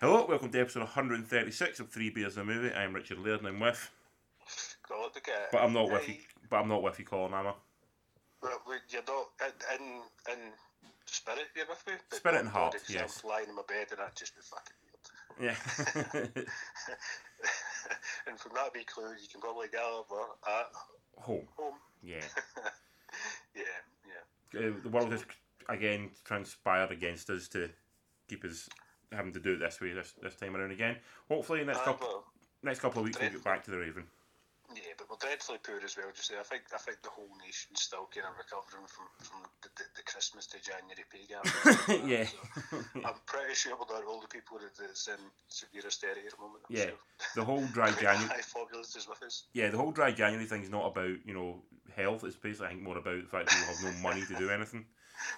Hello, welcome to episode 136 of Three Beers a Movie. I'm Richard Laird and I'm with, God, but I'm not with you. But I'm not with you, Colin, am I? Well, you're not in, in, spirit, you're with me? But Spirit and heart, body, yes. I'm lying in my bed and that just be fucking Yeah. and from that wee clue, you can probably gather we're at Home. home. Yeah. Yeah, yeah. Uh, the world has again transpired against us to keep us having to do it this way this this time around again. Hopefully, next couple next couple of weeks we'll get back to the Raven. Yeah, but we're dreadfully poor as well. Just I think I think the whole nation's still kind of recovering from from the, the, the Christmas to January pay gap. yeah. So I'm pretty sure we're not all the people that- that's in severe austerity at the moment. I'm Yeah. sure. The whole dry January. High is with us. Yeah, the whole dry January thing is not about you know health. It's basically I think more about the fact that people have no money to do anything.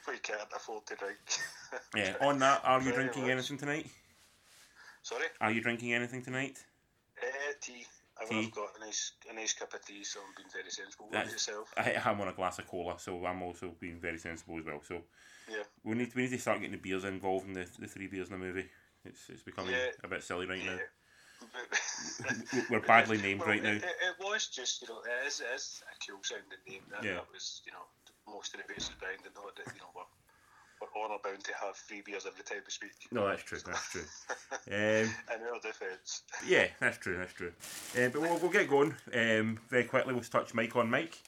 We can't afford to drink. Yeah. On that, are you Very drinking much. anything tonight? Sorry? Are you drinking anything tonight? Uh, tea. I've. I've got a nice, a nice cup of tea, so I'm being very sensible with yourself. I, I'm on a glass of cola, so I'm also being very sensible as well. So Yeah. we need we need to start getting the beers involved in the, the three beers in the movie. It's it's becoming Yeah. a bit silly right now. We're badly named right now. It, it was just, you know, it is, it is a cool sounding name. That, Yeah. that was, you know, most of the bases behind it, know that, you know, we're, honour bound to have free beers every time we speak. No, that's true. That's true. Um, In our defence. yeah, that's true. That's true. Um, but we'll, we'll get going um, very quickly. We'll touch Mike on Mike.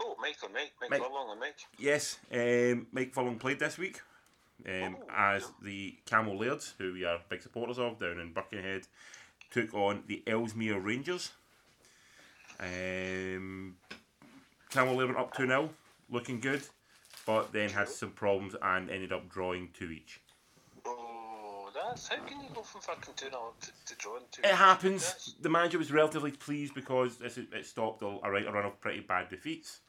Oh, Mike on Mike. Mike, Mike. Furlong on Mike. Yes, um, Mike Furlong played this week um, Oh, as the Cammell Lairds, who we are big supporters of down in Birkenhead, took on the Ellesmere Rangers. Um, Cammell Laird went up 2 0, looking good, but then had some problems and ended up drawing 2 each. Oh, that's, how can you go from fucking 2 0 to, to drawing 2 It happens. That's- The manager was relatively pleased because this, it stopped a, a a run of pretty bad defeats.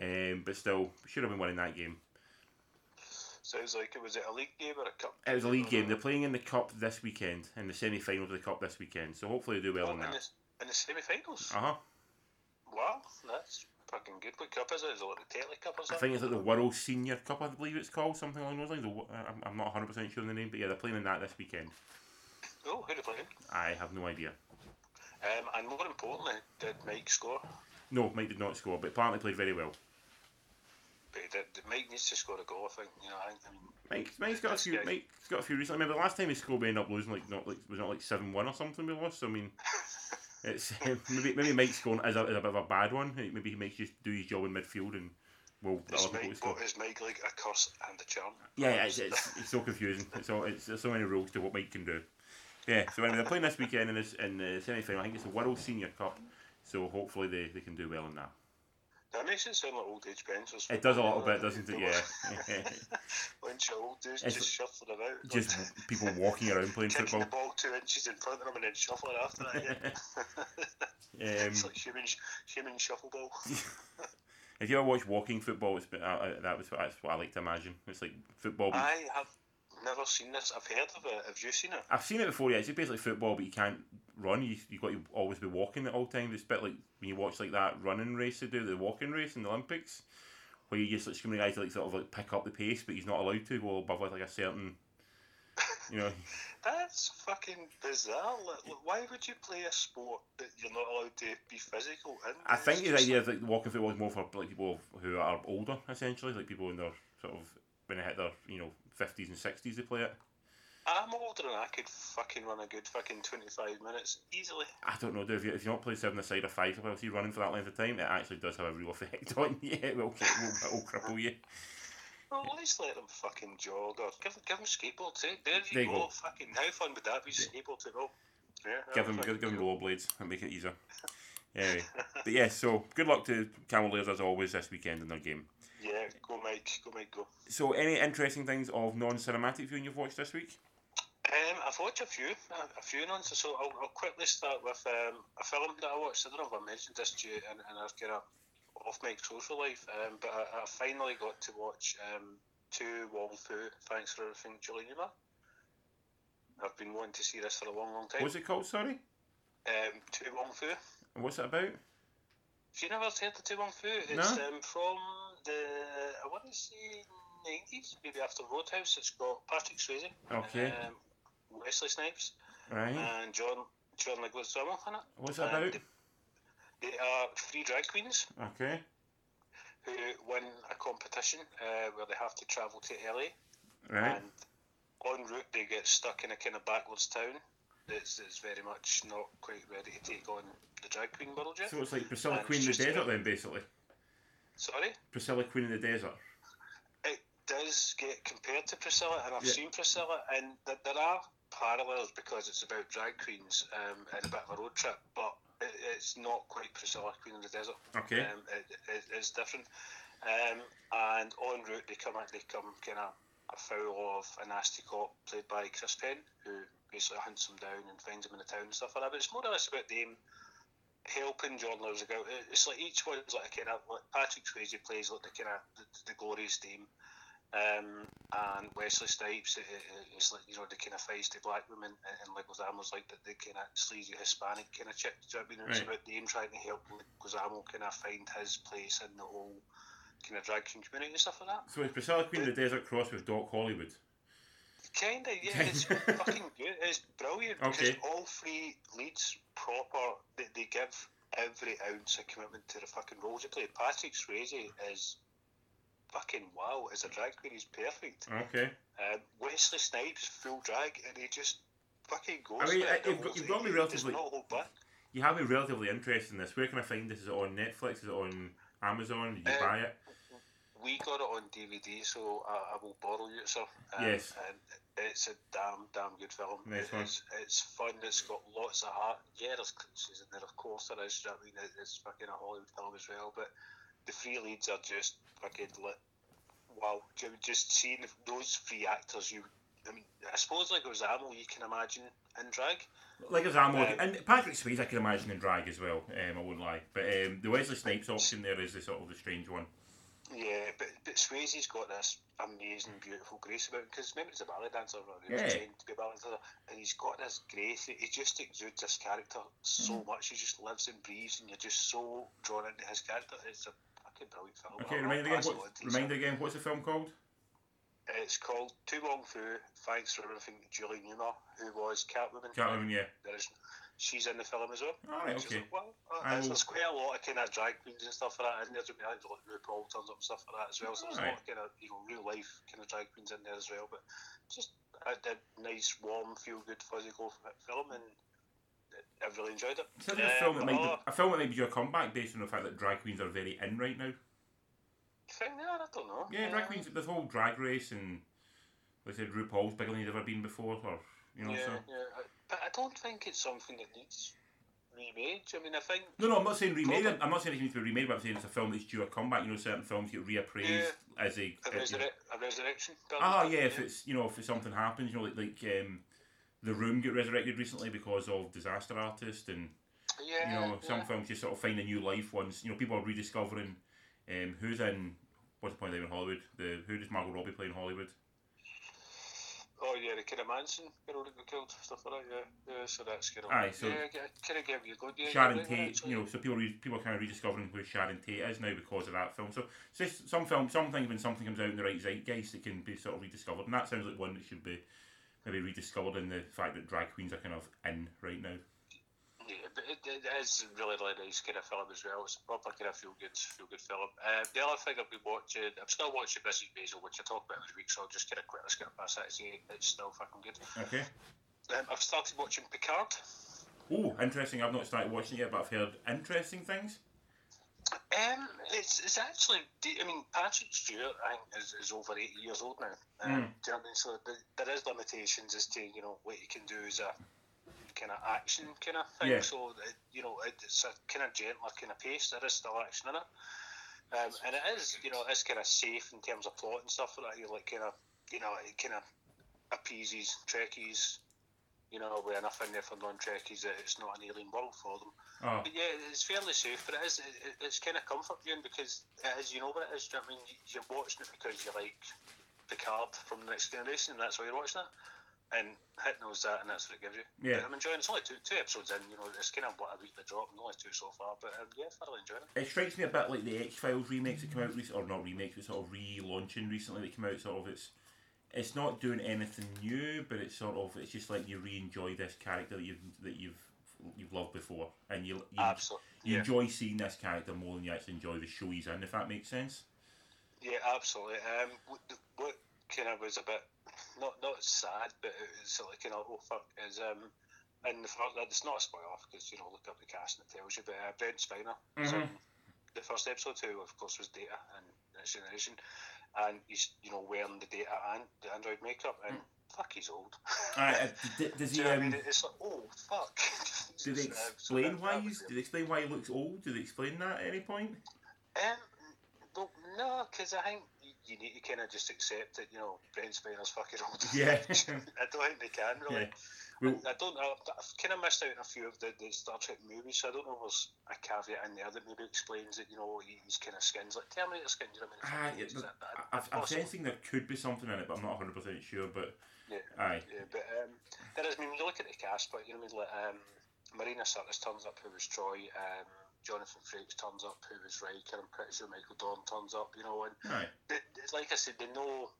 Um, but still, should have been winning that game. Sounds like it was it a league game or a cup? It was a league game. They're playing in the cup this weekend, in the semi-final of the cup this weekend. So hopefully they do well Oh, in in, that. the, in the semi-finals. Uh huh. Wow, that's fucking good. What cup is it? Is it like the Telly Cup or I think it's like the Wirral Senior Cup, I believe it's called, something along those lines. I'm, I'm not 100 percent sure on the name, but yeah, they're playing in that this weekend. Oh, who they playing? I have no idea. Um, and more importantly, did Mike score? No, Mike did not score, but apparently played very well. But did, Mike needs to score a goal. I think. You know, I, I mean, Mike, Mike's got a few. guy- Mike's got a few recently. Remember the last time he scored, we ended up losing like not like was not like seven one or something. We lost. So, I mean, it's maybe maybe Mike's going as a, is a bit of a bad one. Maybe he makes just do his job in midfield and will is Mike, what is Mike like a curse and a charm? Yeah, it's, it's, it's so confusing. It's all it's there's so many rules to what Mike can do. Yeah, so anyway, they're playing this weekend in this in the semi final. I think it's the Wirral Senior Cup. So hopefully they, they can do well in that. That makes it sound like old age. It does a little bit, doesn't it? Yeah. Bunch of old dudes It's just shuffling about. Just people walking around playing football. the ball two inches in front of them and then shuffling after that. Yeah. Um, it's like human, human shuffle ball. if you ever watch walking football, it's been, uh, uh, that was that's what I like to imagine. It's like football. I have never seen this. I've heard of it. Have you seen it? I've seen it before. Yeah, it's basically football, but you can't run. You you got to always be walking at all times. It's a bit like when you watch like that running race they do, the walking race in the Olympics, where you just like screaming guys like sort of like pick up the pace, but he's not allowed to go above like a certain, you know. That's fucking bizarre. Like, why would you play a sport that you're not allowed to be physical in? I think It's the idea of like walking football is more for like people who are older, essentially, like people in their sort of when they hit their you know fifties and sixties they play it. I'm older and I could fucking run a good fucking 25 minutes easily. I don't know, dude. If you, if you not play seven aside or five, if you're running for that length of time, it actually does have a real effect on you. It will, it will, cripple you. Well, at least let them fucking jog or give, give them skateboards. Eh? There you There go. go. Fucking how fun would that be? Skateboard to go. Yeah, Give them, give, give them rollerblades and make it easier. Anyway, but yeah, so good luck to Cammell Lairs as always this weekend in their game. Yeah, go Mike, go Mike, go. So, any interesting things of non-cinematic viewing you've watched this week? Um, I've watched a few, a, a few ones. So I'll, I'll quickly start with um, a film that I watched. I don't know if I mentioned this to you in, in our kind of off mic social life, um, but I, I finally got to watch um, To Wong Foo. Thanks for everything, Julie Newmar. I've been wanting to see this for a long, long time. What's it called? Sorry, Um, To Wong Foo. and what's it about? Have you never heard of To Wong Foo? It's No. um, from the I want to say nineties, maybe after Roadhouse. It's got Patrick Swayze. Okay. Um, Wesley Snipes Right. and John John Leguizamo in it. What's that about? They, they are three drag queens Okay. who win a competition uh, where they have to travel to LA, Right. and en route they get stuck in a kind of backwards town that's, that's very much not quite ready to take on the drag queen world yet. So it's like Priscilla and Queen in the desert then, basically. Sorry. Priscilla Queen in the desert. it does get compared to Priscilla, and I've Yeah. seen Priscilla, and th- there are parallels because it's about drag queens um, and a bit of a road trip, but it, it's not quite Priscilla Queen in the Desert. Okay. Um, it, it, it's different. Um, and en route, they come they come kind of afoul of a nasty cop played by Chris Penn, who basically hunts him down and finds him in the town and stuff like that. But it's more or less about them helping John. It- It's like each one's like a kind of like Patrick Swayze plays like the kind of the, the glorious theme. Um, and Wesley Snipes i- i- is like you know the kind of feisty black woman, uh, and, and Leguizamo's like the, the kind of sleazy Hispanic kind of chick. Do you know what I mean? It's about them trying to help Leguizamo kind of find his place in the whole kind of drag queen community and stuff like that. So it's Priscilla Queen in the desert Cross with Doc Hollywood. Kinda, yeah, it's fucking good. It's brilliant because Okay. all three leads proper. They, they give every ounce of commitment to the fucking roles they play. Patrick Swayze is fucking wow as a drag queen. He's perfect. Okay. Um, Wesley Snipes full drag, and he just fucking goes. I mean, you've got- you've got me relatively- not hold back. You have me relatively interested in this. Where can I find this? Is it on Netflix? Is it on Amazon? Did you Uh, buy it? We got it on DVD, so I, I will borrow you, sir. Um, Yes. And it's a damn, damn good film. Nice one. It's fun. It's got lots of heart. Yeah, there's glitches in there, of course there is. I mean, it's fucking a Hollywood film as well. But the three leads are just fucking lit. Wow, Ju- just seeing those three actors, you. I mean, I suppose like Ozamo, you can imagine in drag. Like as um, and Patrick Swayze, I can imagine in drag as well. Um, I won't lie, but um, the Wesley Snipes option there is the sort of the strange one. Yeah, but but Swayze's got this amazing, beautiful grace about him because remember he's a ballet dancer, or he was Yeah. trained to be a ballet dancer, and he's got this grace. He just exudes this character so Mm-hmm. much. He just lives and breathes, and you're just so drawn into his character. It's a fucking brilliant film. Okay, I'll remind again. What, remind again. What's the film called? It's called To Wong Foo. Thanks for everything, Julie Newmar, who was Catwoman. Catwoman. Yeah. There is, she's in the film as well. All right. Okay. like, well, there's, will- quite a lot of kind of drag queens and stuff like that in there. I think like RuPaul turns up and stuff like that as well. So there's a lot of kind of you know real life kind of drag queens in there as well. But just a, a nice, warm, feel good, fuzzy go film, and I really enjoyed it. So there's a film that Um, might be, oh, a film that might be your comeback based on the fact that drag queens are very in right now. thing there, I don't know. Yeah, drag Um, queens. The whole drag race and like I said, RuPaul's bigger than he's ever been before, or you know. yeah, So yeah, I- but I don't think it's something that needs remade. I mean, I think no, no, I'm not saying remade. I'm not saying it needs to be remade, but I'm saying it's a film that's due a comeback. You know, certain films get reappraised Yeah. as a. a, resurre- a resurrection. Ah, yeah. If it's you know if something happens, you know, like like um, the Room get resurrected recently because of Disaster Artist, and yeah, you know some yeah. films just sort of find a new life once you know people are rediscovering um, who's in. What's the point of them in Hollywood? The who does Margot Robbie play in Hollywood? Oh yeah, the kind of Manson girl that got killed, stuff like that. Yeah, yeah. So that's kind of Aye, so- yeah, kind of gave you a good yeah. Sharon Tate, you know, so people re- people are kind of rediscovering who Sharon Tate is now because of that film. So just some film, something when something comes out in the right zeitgeist, it can be sort of rediscovered, and that sounds like one that should be maybe rediscovered in the fact that drag queens are kind of in right now. Yeah, but it, it is really, really nice kind of film as well. It's a proper kind of feel good, feel good film. Uh, the other thing I've been watching, I'm still watching Mrs. Maisel, which I talk about every week, so I'll just kind of quickly skip past that say it's still fucking good. Okay. Um, I've started watching Picard. Oh, interesting. I've not started watching it yet, but I've heard interesting things. Um, it's it's actually. I mean, Patrick Stewart, I think, is, is over eighty years old now. Um, Mm. Do you know what I mean? So the, there is limitations as to you know what you can do as a kind of action kind of thing. Yeah. So it, you know, it, it's a kind of gentler kind of pace. There is still action in it, um, and it is you know it's kind of safe in terms of plot and stuff like that. You like kind of you know it kind of appeases Trekkies. You know, with enough in there for non-Trekkies that it's not an alien world for them. Oh, But yeah, it's fairly safe, but it is it, it- it's kind of comfort viewing because it is, you know what it is. you know I mean, You- you're watching it because you like Picard from the Next Generation, and that's why you're watching it. And Hit knows that, and that's what it gives you. Yeah. But I'm enjoying. It's only two, two episodes in. You know, it's kind of what a weekly drop, and only two so far. But um, yeah, thoroughly enjoying it. it strikes me a bit like the X Files remakes that came out recently, or not remakes, but sort of relaunching recently that came out. Sort of it's it's not doing anything new, but it's sort of it's just like you re-enjoy this character that you've that you've you've loved before, and you you, Absolutely. you yeah. enjoy seeing this character more than you actually enjoy the show he's in. If that makes sense. Yeah, absolutely. Um, what, what kind of was a bit not not sad, but it was like kind of oh fuck is um. And the fact that it's not a spoiler because you know look up the cast and it tells you. But uh, Brent Spiner, was in the first episode, too, of course was Data and Next Generation, and he's you know wearing the Data and the android makeup, and fuck, he's old. Uh, does Do he? you know what I Um, mean? It's like oh fuck. do they Uh, so explain why he's? Do they explain why he looks old? Do they explain that at any point? Um, well, no, because I think you, you need to kind of just accept that you know Brent Spiner's fucking old. Yeah. I don't think they can really. Yeah. Well, I don't. I've, I've kind of missed out on a few of the, the Star Trek movies, so I don't know if there's a caveat in there that maybe explains that you know he- he's kind of skins like Terminator skin. Do you know what I mean? yeah, Is but that- that- I- I've, I'm sensing there could be something in it, but I'm not 100 percent sure. But Yeah. aye, Yeah, but um, there is. I mean, you look at the cast, but you know, what I mean, like, um, Marina Sirtis turns up, who was Troi. Um, Jonathan Frakes turns up, who was Riker. I'm pretty sure Michael Dorn turns up. You know, and they- it's like I said, they know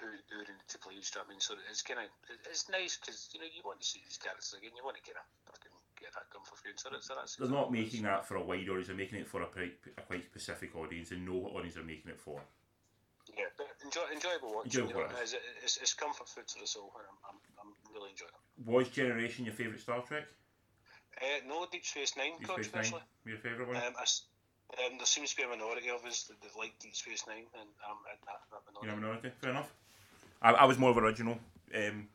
who who they need to play. Do you know I mean? So it's kind of it's nice because you know you want to see these characters again. You want to get a fucking get that gun for free. So that's that's. They're not making that for a wide audience. They're making it for a, a quite specific audience, and know what audience they're making it for. Yeah, but enjoy, enjoyable watching. Enjoyable you know, it's, it's, it's comfort food to the soul, I'm, I'm, I'm really enjoying it. Was Generation your favourite Star Trek? Uh, no, Deep Space Nine, Deep Space Nine, controversially. your favourite one? Um, I um, there seems to be a minority of us that, that like Deep Space Nine, and I'm in that, that minority. you know, minority. Fair enough. I, I was more of original um,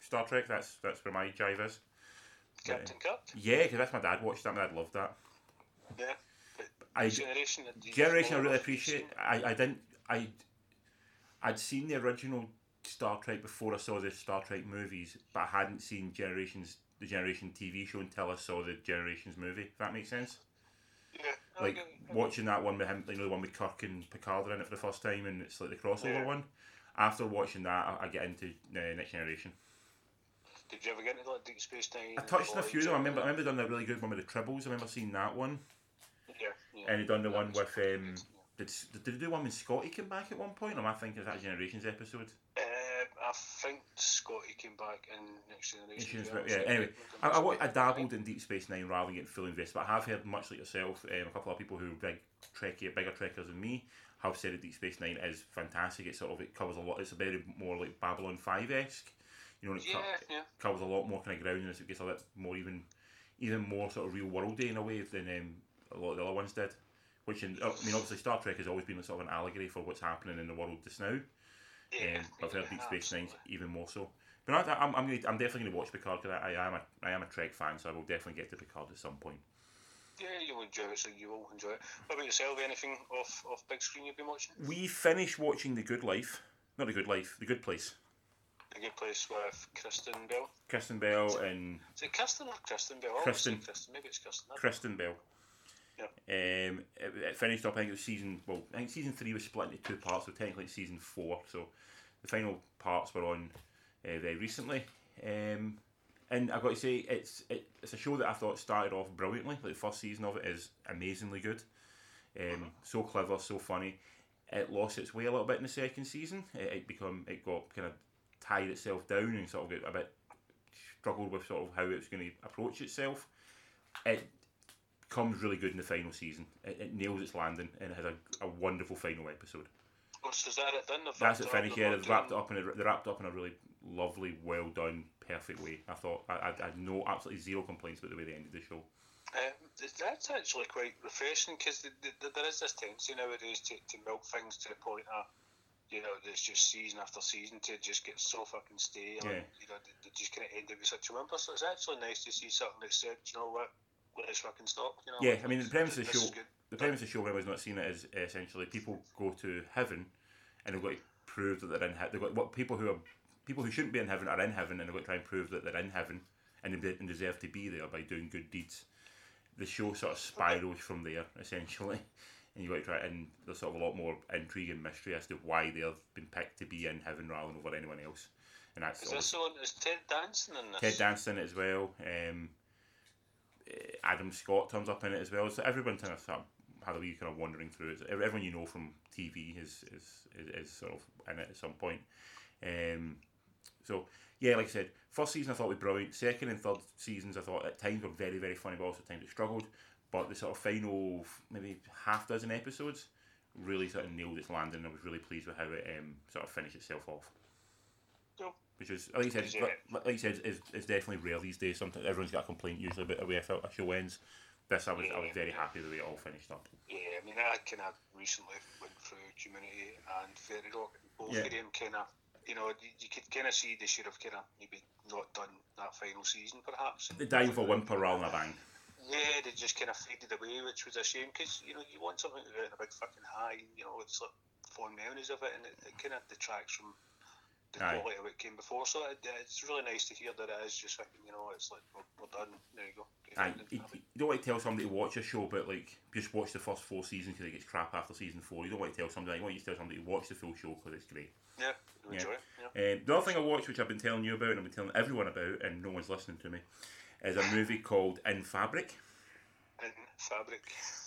Star Trek. That's that's where my jive is. Captain Kirk, Yeah, because that's my dad watched that. My dad loved that. yeah. I Generation, Generation, I really appreciate. I, I didn't. I I'd seen the original Star Trek before I saw the Star Trek movies, but I hadn't seen Generations, the Generation TV show until I saw the Generations movie. If that makes sense. Yeah, Like watching that one with him, you know, the one with Kirk and Picard in it for the first time, and it's like the crossover Yeah. one. After watching that, I, I get into uh, Next Generation. Did you ever get into like Deep Space Nine? I touched on a few of them. I remember, I remember done a really good one with the Tribbles. I remember seeing that one, Yeah, yeah. and he done the one with um. Did, did they do one when Scotty came back at one point? Or am I thinking of that Generations episode? Uh, I think Scotty came back in Next Generation. Yeah, anyway, I, I, I dabbled in Deep Space Nine rather than getting fully invested, but I have heard much like yourself, um, a couple of people who are big Trekkie, bigger Trekkers than me, have said that Deep Space Nine is fantastic. It sort of it covers a lot. It's a very more like Babylon Five esque. You know, it Yeah, co- yeah. covers a lot more kind of ground, and it gets a bit more even, even more sort of real worldy in a way than um, a lot of the other ones did. Which, in, I mean, obviously Star Trek has always been sort of an allegory for what's happening in the world just now. Yeah, Um, but I've heard Deep Space Nine even more so. But I, I'm, I'm, gonna, I'm definitely going to watch Picard because I, I am a I am a Trek fan, so I will definitely get to Picard at some point. Yeah, you will enjoy it, so you will enjoy it. What about yourself? Anything off off big screen you've been watching? We finished watching The Good Life, not The Good Life, The Good Place. The good place with Kristen Bell. Kristen Bell and Is it Kristen or Kristen Bell? Kristen. Kristen. Maybe it's Kristen. Kristen Bell. Yeah. Um, it, it finished up. I think it was season. Well, I think season three was split into two parts, so technically it's season four. So the final parts were on uh, very recently. Um, and I've got to say, it's it, it's a show that I thought started off brilliantly. Like the first season of it is amazingly good. Um, so clever, so funny. It lost its way a little bit in the second season. It, it become it got kind of tied itself down and sort of got a bit struggled with sort of how it's going to approach itself. It comes really good in the final season. It, it nails its landing and it has a, a wonderful final episode. So is that it? They've That's it finished. they're Yeah, they've wrapped it up in a, they wrapped up in a really lovely, well done, perfect way. I thought I, I, had no absolutely zero complaints about the way they ended the show. Um, that's actually quite refreshing because th- th- there is this tendency nowadays to, to milk things to the point of, you know, there's just season after season to just get so fucking stale Yeah. and, you know, they, they just kind of end up with such a whimper. So it's actually nice to see something that said, you know what, let's fucking stop. You know, Yeah, like, I mean, the premise of the show- The premise of the show, when I was not seeing it, is essentially people go to heaven, and they've got to prove that they're in heaven. They've got what people who are people who shouldn't be in heaven are in heaven, and they've got to try and prove that they're in heaven and they and deserve to be there by doing good deeds. The show sort of spirals from there, essentially, and you got to try and there's sort of a lot more intrigue and mystery as to why they've been picked to be in heaven rather than over anyone else. And that's Is this on? Is Ted Danson in this? Ted Danson as well. Um, eh, Adam Scott turns up in it as well. So everyone kind of sort of had a wee kind of wandering through it. Everyone you know from TV is is, is, is sort of in it at some point. Um, so yeah, like I said, first season I thought was brilliant. Second and third seasons I thought at times were very very funny, but also at times it struggled. But the sort of final maybe half dozen episodes really sort of nailed its landing. and I was really pleased with how it um, sort of finished itself off. Cool. Which is, like you said, Yeah. like, like you said, is, is definitely rare these days. Sometimes everyone's got a complaint usually about the way I felt a show ends. This I was I was very happy the way it all finished up. Yeah, I mean, I kind of recently went through Community and Fairy Rock, both Yeah. of them kind of, you know, you, you could kind of see they should have kind of maybe not done that final season, perhaps. The dying for whimper rather than a bang. Yeah, they just kind of faded away, which was a shame because you know you want something to go in a big fucking high, you know, it's like fond memories of it, and it, it kind of detracts from the Aye. quality of what came before. So it, it's really nice to hear that it is just fucking, you know, it's like we're, we're done. There you go. Aye, you, you don't want to tell somebody to watch a show, but like just watch the first four seasons because it gets crap after season four. You don't want to tell somebody. You want you to tell somebody to watch the full show because it's great. yeah, you Yeah. enjoy it. Yeah. Um, the other thing I watched, which I've been telling you about, and I've been telling everyone about, and no one's listening to me, is a movie called In Fabric, In fabric.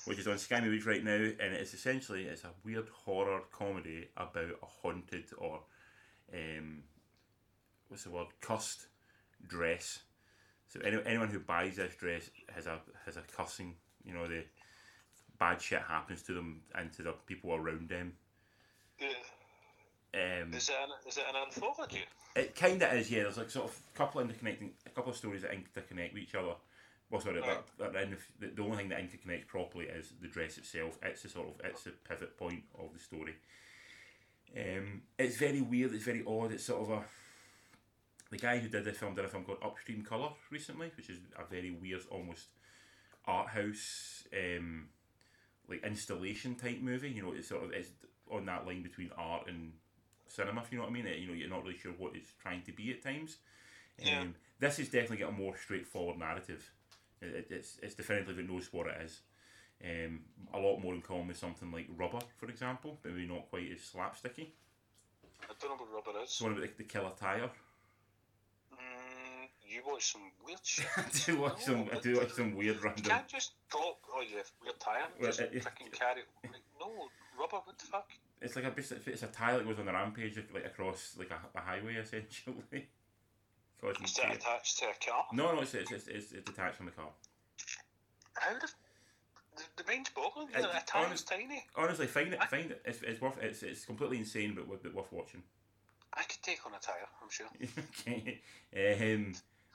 which is on Sky Movies right now, and it's essentially it's a weird horror comedy about a haunted or um, what's the word cursed dress. So any, anyone who buys this dress has a has a cursing. You know the bad shit happens to them and to the people around them. Yeah. Um, Is it an, is it an anthology? It kind of is, yeah. There's like sort of a couple of interconnecting, a couple of stories that interconnect with each other. Well, sorry, Right. that, that, in the, the only thing that interconnects properly is the dress itself. It's the sort of it's the pivot point of the story. Um, it's very weird. It's very odd. It's sort of a the guy who did this film did a film called Upstream Color recently, which is a very weird, almost art house, um, like installation type movie. You know, it's sort of it's on that line between art and cinema. If you know what I mean, It- you know, you're not really sure what it's trying to be at times. Um, Yeah. This is definitely got a more straightforward narrative. It, it, it's it's definitively it knows what it is. Um, a lot more in common with something like Rubber, for example, but maybe not quite as slapsticky. I don't know what rubber is. It's one about the, the killer tire. Mm, you watch some weird shit. I do watch some. I do watch some weird You random. can't just talk. oh yeah, weird tire Well, just it- it- fucking carry like, no, rubber, what the fuck? It's like a bit. It's a tire that goes on a rampage, like across like a, a highway, essentially. Is that attached to a car? No, no, it's it's, it's, it's, it's detached from the car. How the, the, the mind's boggling, a tire's honest- tiny. Honestly, find it, find it. It's, it's worth. It's, it's completely insane, but, but worth watching. I could take on a tire, I'm sure. okay. Um,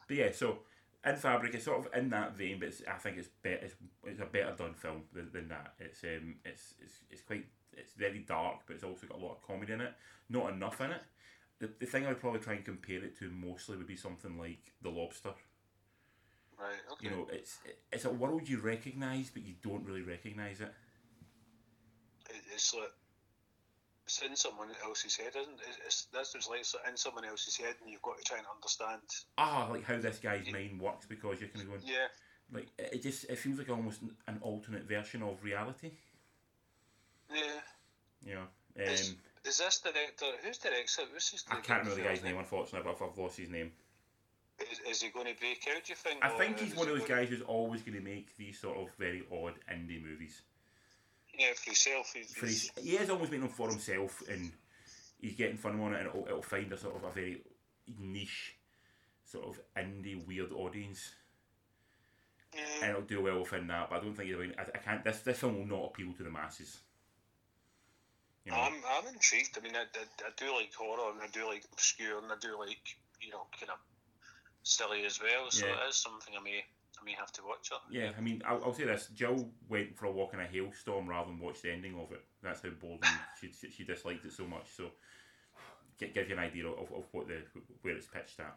but yeah, so in Fabric, it's sort of in that vein, but it's, I think it's better. It's, it's a better done film than, than that. It's um, it's, it's it's quite. It's very dark, but it's also got a lot of comedy in it. Not enough in it. The, the thing I would probably try and compare it to mostly would be something like The Lobster. Right, okay. You know, it's it's a world you recognise, but you don't really recognise it. It, it's like it's in someone else's head, isn't it? It's, that's just like it's in someone else's head, and you've got to try and understand. Ah, like how this guy's mind works because you're kind of going Yeah, like it it just it feels like almost an alternate version of reality. yeah. Yeah. know, Is, um, is this director? Who's director? What's his I can't remember the guy's name unfortunately, but I've, I've lost his name. Is, is he going to break out? Do you think? I think he's one of those guys who's always going to make these sort of very odd indie movies. Yeah, for himself. He's, For his, he is always making them for himself, and he's getting fun on it, and it'll, it'll find a sort of a very niche, sort of indie weird audience. and it'll do well within that. But I don't think it'll. I, I can't. This this film will not appeal to the masses. You know, I'm I'm intrigued. I mean, I, I, I do like horror, and I do like obscure, and I do like you know kind of silly as well. So Yeah. it is something I may I may have to watch it. yeah. I mean, I'll, I'll say this: Jill went for a walk in a hailstorm rather than watch the ending of it. That's how bored she, she she disliked it so much. So, get give you an idea of, of what the where it's pitched at.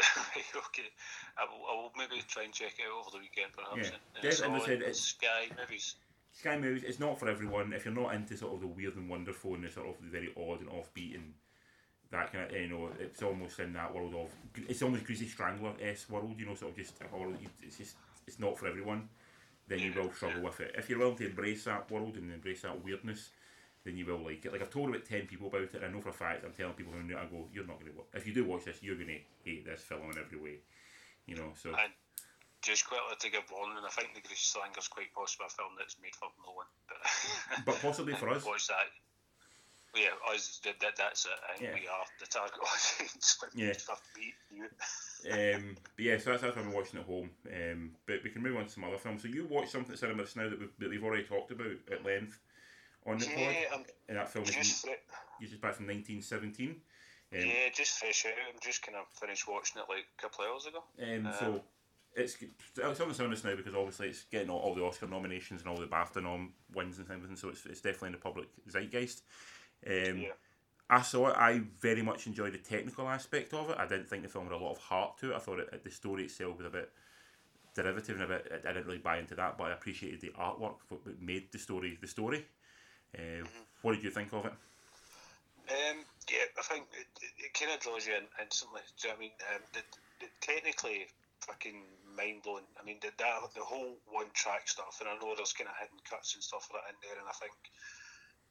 okay, I will, I will maybe try and check it out over the weekend, perhaps. Yeah. And Des- it's as I all said, it's- Sky movies. Sky Movies, it's not for everyone. If you're not into sort of the weird and wonderful and the sort of the very odd and offbeat and that kind of, you know, it's almost in that world of, it's almost Greasy Strangler s world, you know, sort of just. It's just, it's not for everyone. Then you will struggle with it. If you're willing to embrace that world and embrace that weirdness, then you will like it. Like I've told about ten people about it. and I know for a fact I'm telling people who know. I go, you're not going to. If you do watch this, you're going to hate this film in every way. You know, so And just quickly to give warning, I think The Slinger is quite possibly a film that's made for no one. But, but possibly for us. Watch that. Yeah, us, that, that's it. I think Yeah. we are the target audience. Yeah. Stuff me, you. um, but yeah, so that's, that's what I'm watching at home. Um, but we can move on to some other films. So you watched something at cinema just now that we've, that we've already talked about at length on the pod. Yeah, I'm And that film is just, fre- you just back from 1917. Um, yeah, just fresh out. I'm just kind of finished watching it like a couple of hours ago. Um, so it's it's on the cinema now because obviously it's getting all, all the Oscar nominations and all the BAFTA nom wins and everything. So it's, it's definitely in the public zeitgeist. Um, Yeah. I saw it. I very much enjoyed the technical aspect of it. I didn't think the film had a lot of heart to it. I thought it, the story itself was a bit derivative and a bit. I didn't really buy into that, but I appreciated the artwork what made the story the story. Uh, What did you think of it? Um, yeah, I think it, it, it kind of draws you in instantly. Do you know what I mean? Um, the, the, technically, fucking mind blowing. I mean, the, that, the whole one track stuff, and I know there's kind of hidden cuts and stuff like that in there, and I think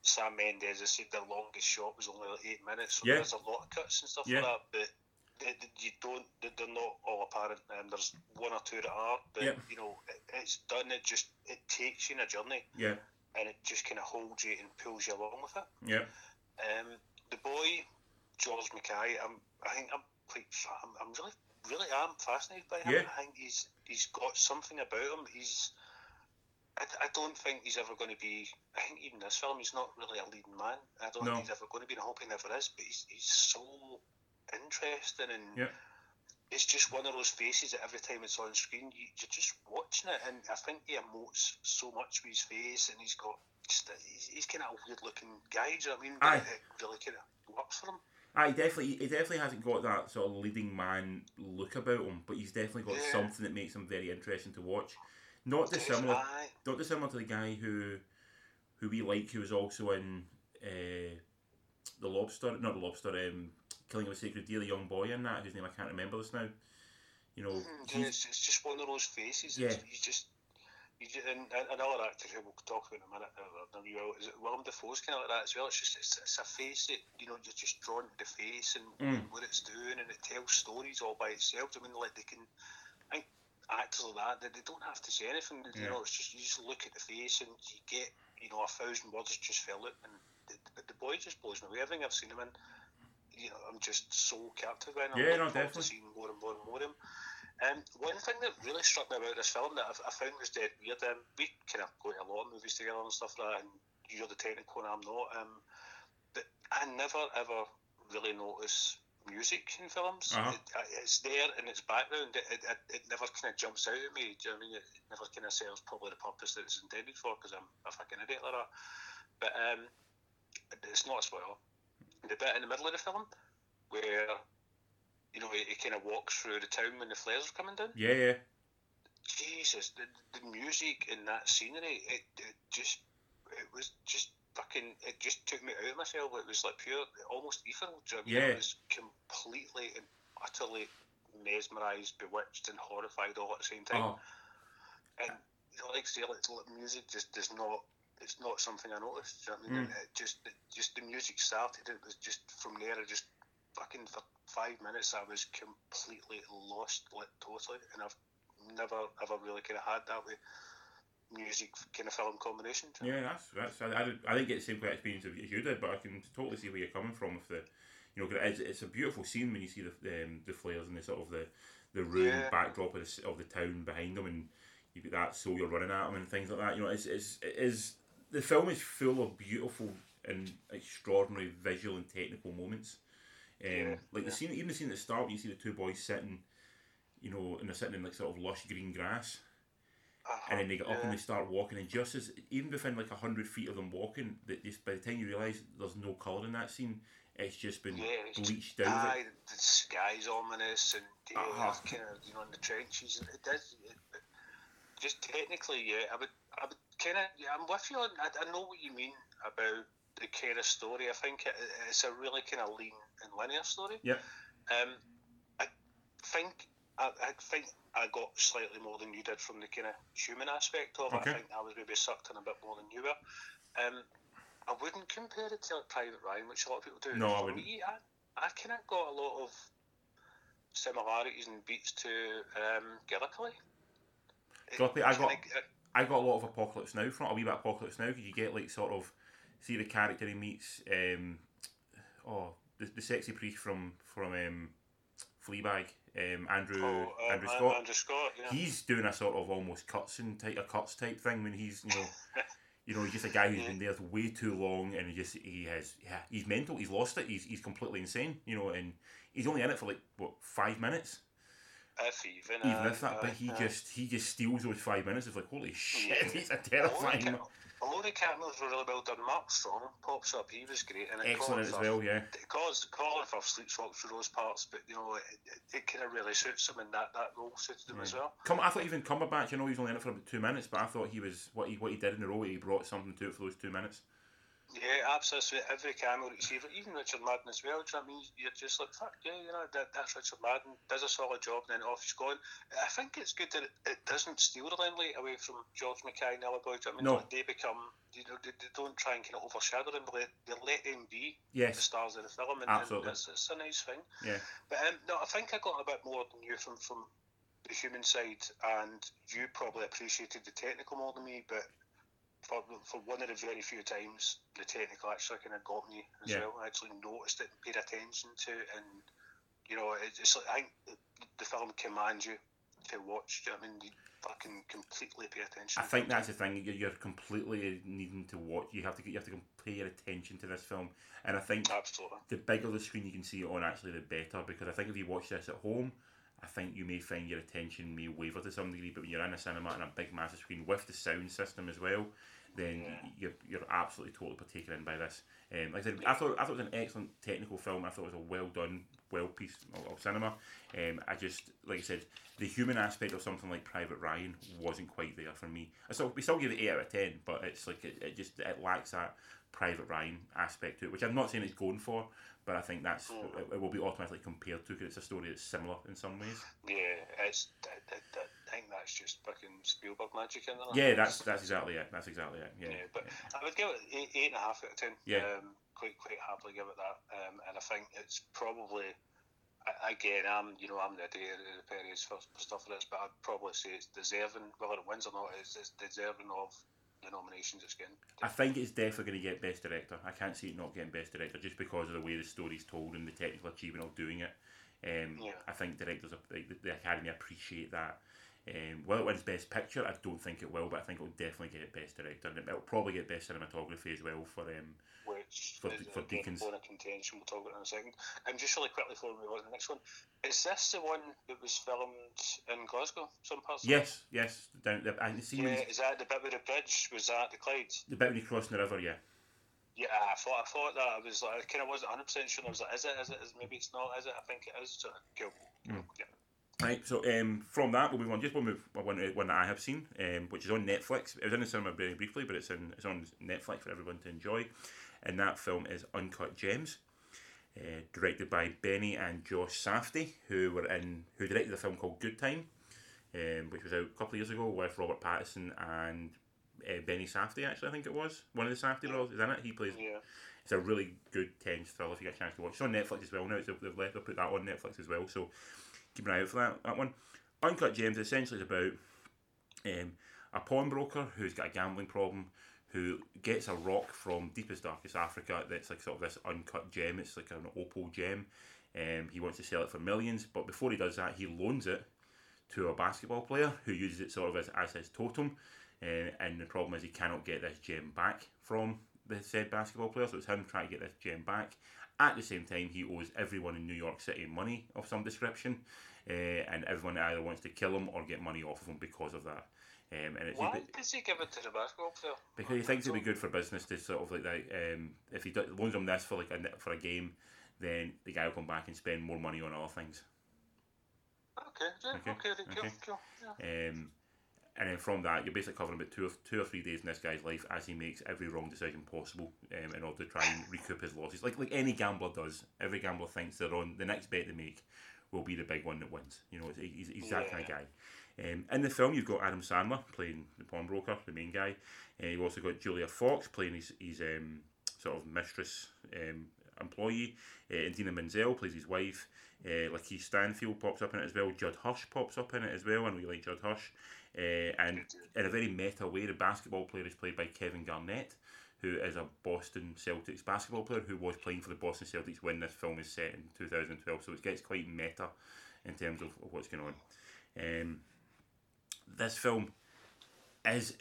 Sam Mendes has said the longest shot was only like eight minutes, so Yeah. there's a lot of cuts and stuff Yeah. like that, but. they- they- You don't. they- They're not all apparent. Um, there's one or two that are, but Yeah. you know, it, it's done. It just it takes you in a journey, Yeah, and it just kind of holds you and pulls you along with it. yeah, Um, the boy, George Mackay, I'm, I think I'm quite, I'm, I'm really, really am fascinated by him. Yeah. I think he's, he's got something about him. He's, I, I don't think he's ever going to be. I think even this film, he's not really a leading man. I don't No. think he's ever going to be. and I hope he never is. But he's, he's so interesting and. Yeah. It's just one of those faces that every time it's on screen, you, you're just watching it, and I think he emotes so much with his face, and he's got just he's, he's kind of a weird looking guy. Do you know what I mean? But Aye. It really kind of works for him. He definitely he definitely hasn't got that sort of leading man look about him, but he's definitely got Yeah. something that makes him very interesting to watch. Not dissimilar, Aye. not dissimilar to the guy who who we like, who was also in uh, the Lobster, not the Lobster, um, Killing of a Sacred Deer, the young boy in that, whose name I can't remember this now. You know, Mm, he's, It's, it's just one of those faces. Yeah. You just, you just, and, and another actor who we'll talk about in a minute, uh, uh, is it Willem Dafoe's kind of like that as well. It's just, it's, it's a face that you know you're just drawn to the face and Mm. what it's doing, and it tells stories all by itself. I mean, like they can, I think actors like that, they, they don't have to say anything. You Yeah. know, it's just you just look at the face and you get, you know, a thousand words just fill it. And the, the, the boy just blows me away. Everything I've seen him in, you know, I'm just so captivated. I'm Yeah, looking no, definitely. seeing more and more and more of him. Um, one thing that really struck me about this film that I, I found was dead weird. Um, we kind of go to a lot of movies together and stuff like that, and you're the technical and I'm not. Um, but I never ever really notice music in films. Uh-huh. It, it's there in its background. It, it, it, never kind of jumps out at me. Do you know what I mean? It, it never kind of serves probably the purpose that it's intended for because I'm a fucking idiot like that. But um, it's not a spoiler. The bit in the middle of the film where you know he, he kind of walks through the town when the flares are coming down. yeah, yeah, Jesus, the, the music in that scenery, it, it just, it was just fucking, it just took me out of myself. It was like pure, almost ethereal. Do you know I mean? Yeah. I was completely and utterly mesmerised, bewitched, and horrified all at the same time. oh, And you know, like I say, like, like music just does not. It's not something I noticed. Do you know I mean? Mm. It just, it, just the music started. It was just from there. I just fucking for five minutes. I was completely lost, like totally. And I've never ever really kind of had that with music kind of film combination. do you know? yeah. That's that's. I, I, I didn't get the same kind of experience as you did, but I can totally see where you're coming from with the. You know, it's, it's a beautiful scene when you see the um, the flares and the sort of the the ruined Yeah. backdrop of the, of the town behind them, and you get that so you're running at them and things like that. You know, it's, it's it is the film is full of beautiful and extraordinary visual and technical moments. Um, Yeah, like the yeah. scene, even the scene at the start, when you see the two boys sitting, you know, and they're sitting in like sort of lush green grass, Uh-huh, and then they get up and they start walking, and just as even within like a hundred feet of them walking, that just by the time you realise there's no colour in that scene, it's just been Yeah, it's bleached down. Aye, the, the sky's ominous and yeah, Uh-huh. kind of you know in the trenches. And it does. It, it- just technically, yeah, I would, I would kind of, yeah, I'm with you. On, I, I know what you mean about the kind of story. I think it, it's a really kind of lean and linear story. Yeah. Um, I think, I, I think I got slightly more than you did from the kind of human aspect of it. Okay. I think I was maybe sucked in a bit more than you were. Um, I wouldn't compare it to like Private Ryan, which a lot of people do. No, I wouldn't. Me, I, I kind of got a lot of similarities and beats to um, Gallipoli. Guppy, I got I got a lot of Apocalypse Now from it, a wee bit Apocalypse Now because you get like sort of see the character he meets. Um, oh, the, the sexy priest from from um, Fleabag, um, Andrew oh, uh, Andrew Scott. Andrew Scott, yeah. He's doing a sort of almost cuts and type a Kurtz type thing when he's you know. You know, he's just a guy who's Yeah. been there way too long, and he just he has yeah, he's mental. He's lost it. He's he's completely insane. You know, and he's only in it for like what five minutes, if even. even uh, if that. But uh, he uh, just he just steals those five minutes. It's like holy shit, he's a terrifying, ca- all the cameos were really well done. Mark Strong pops up. He was great. And excellent as Firth- well. Yeah, Cause Colin Firth sleepwalks through those parts, but you know it, it, it kind of really suits him, and that, that role suited him as well. come. I thought even Cumberbatch. You know, he was only in it for about two minutes, but I thought he was what he what he did in the role. He brought something to it for those two minutes. Yeah, absolutely. Every cameo that you see, even Richard Madden as well. Do you know what I mean? You're just like, fuck yeah, you know, that, that's Richard Madden. Does a solid job, and then off he's gone. I think it's good that it, it doesn't steal the limelight away from George Mackay and Ella Boyd. I mean, No. like, they become, you know, they, they don't try and kind of overshadow them. They, they let them be the Yes, stars of the film, and, Absolutely. and it's, it's a nice thing. yeah, But um, no, I think I got a bit more than you from from the human side, and you probably appreciated the technical more than me. But for for one of the very few times, the technical actually kind of got me as Yeah. well. I actually noticed it, and paid attention to it, and you know, it, it's like I think the, the film commands you to watch. you know I mean, you fucking completely pay attention. I think that's the thing. You're, you're completely needing to watch. You have to you have to pay your attention to this film, and I think absolutely. the bigger the screen you can see it on, actually, the better. Because I think if you watch this at home, I think you may find your attention may waver to some degree. But when you're in a cinema and a big massive screen with the sound system as well, then Yeah. you're you're absolutely totally taken in by this. Um, like I said, I thought I thought it was an excellent technical film. I thought it was a well done, well piece of, of cinema. Um, I just like I said, the human aspect of something like Private Ryan wasn't quite there for me. I still we still give it eight out of ten, but it's like it, it just it lacks that Private Ryan aspect to it, which I'm not saying it's going for, but I think that's Mm. it, it will be automatically compared to because it's a story that's similar in some ways. Yeah, it's. That, that, that, I think that's just fucking Spielberg magic in there. Yeah, that's that's exactly it. That's exactly it. Yeah. Yeah, but I would give it eight, eight and a half out of ten. Yeah. Um, quite quite happily give it that. Um, and I think it's probably again I'm you know I'm the idea of the Perry's for, for stuff like this, but I'd probably say it's deserving whether it wins or not. It's, it's deserving of the nominations it's getting. I think it's definitely going to get Best Director. I can't see it not getting Best Director just because of the way the story's told and the technical achievement of doing it. Um, Yeah. I think directors, like, the, the Academy appreciate that. Um, will it wins Best Picture? I don't think it will, but I think it will definitely get Best Director. And it'll probably get Best Cinematography as well for um, which For- is for Deakins. bone of contention. We'll talk about in a second. And just really quickly before we move on to the next one, is this the one that was filmed in Glasgow? Some parts. Yes, yes. Down the, and when Yeah, is that the bit with the bridge? Was that the Clyde? the bit when he's crossing the river, yeah. Yeah, I thought I thought that. I was like, I kind of wasn't hundred percent sure. I was like, is it? Is it? Is maybe it's not? Is it? I think it is. So, cool. Mm. Yeah. Right, so um, from that we'll move on. Just one move, one, one that I have seen, um, which is on Netflix. It was in the cinema very briefly, but it's in it's on Netflix for everyone to enjoy. And that film is Uncut Gems, uh, directed by Benny and Josh Safdie, who were in who directed a film called Good Time, um, which was out a couple of years ago with Robert Pattinson and uh, Benny Safdie. Actually, I think it was one of the Safdie roles. is in it. He plays Yeah. it's a really good tense thriller if you get a chance to watch. It's on Netflix as well now. So they've left. They'll put that on Netflix as well. So keep an eye out for that. That one. Uncut Gems essentially is about um, a pawnbroker who's got a gambling problem, who gets a rock from deepest darkest Africa that's like sort of this uncut gem. It's like an opal gem. Um, he wants to sell it for millions, but before he does that, he loans it to a basketball player who uses it sort of as, as his totem. Uh, and the problem is he cannot get this gem back from the said basketball player, so it's him trying to get this gem back. At the same time, he owes everyone in New York City money of some description, uh, and everyone either wants to kill him or get money off of him because of that. Um, and it's Why does he give it to the basketball player? because he thinks it'd be good for business to sort of like that. Um, if he do, loans him this for like a for a game, then the guy will come back and spend more money on other things. Okay. Yeah, Okay, okay. okay, cool. Cool. Yeah. Um, and then from that, you're basically covering about two or, two or three days in this guy's life as he makes every wrong decision possible um, in order to try and recoup his losses. Like like any gambler does. Every gambler thinks they're on the next bet they make will be the big one that wins. You know, he's, he's that kind of guy. Um, in the film, you've got Adam Sandler playing the pawnbroker, the main guy. Uh, you've also got Julia Fox playing his, his um, sort of mistress, um, employee. Uh, and Dina Menzel plays his wife. Uh, Lakeith Stanfield pops up in it as well. Judd Hirsch pops up in it as well, and we like Judd Hirsch. Uh, and in a very meta way, the basketball player is played by Kevin Garnett, who is a Boston Celtics basketball player who was playing for the Boston Celtics when this film is set in 2012. So it gets quite meta in terms of, what's going on. Um, this film is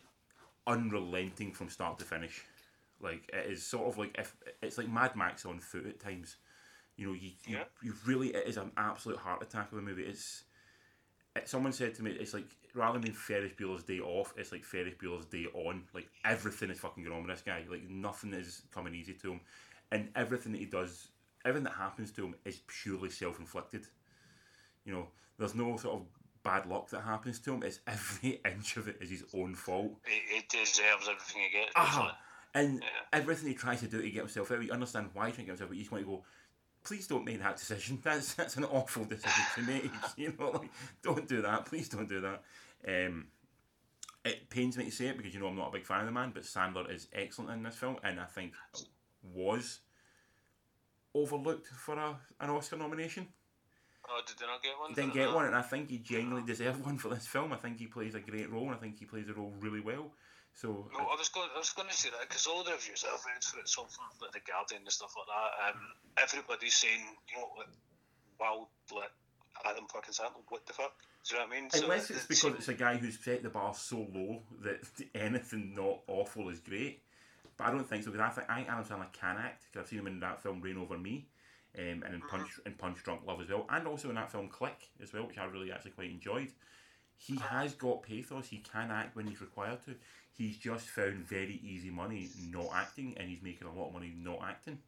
unrelenting from start to finish. Like it is sort of like if it's like Mad Max on foot at times. You know, you you, Yeah. you really it is an absolute heart attack of a movie. It's it, someone said to me, it's like rather than being Ferris Bueller's Day Off, it's like Ferris Bueller's Day On. Like everything is fucking going on with this guy. Like nothing is coming easy to him, and everything that he does, everything that happens to him is purely self inflicted. You know, there's no sort of bad luck that happens to him. It's every inch of it is his own fault. He, he deserves everything he gets. Ah! Basically. And Yeah. everything he tries to do to get himself out, you understand why he's trying to get himself out. You just want to go, please don't make that decision. That's that's an awful decision to make. You know, like don't do that. Please don't do that. Um, it pains me to say it because you know I'm not a big fan of the man, but Sandler is excellent in this film, and I think was overlooked for a an Oscar nomination. Oh, did they not get one? He didn't get one, and I think he genuinely deserved one for this film. I think he plays a great role, and I think he plays the role really well. So No, I was going. I was going to say that because all the reviews I've read for it, so from like the Guardian and stuff like that, um, everybody's saying, you know, like, wow, like Adam fucking Sandler, what the fuck? Do you know what I mean? So Unless it- it's it because it's a guy who's set the bar so low that anything not awful is great. But I don't think so because I think I think Adam Sandler can act because I've seen him in that film Reign Over Me, um, and in Punch in Punch Drunk Love as well, and also in that film Click as well, which I really actually quite enjoyed. He has got pathos. He can act when he's required to. He's just found very easy money not acting, and he's making a lot of money not acting.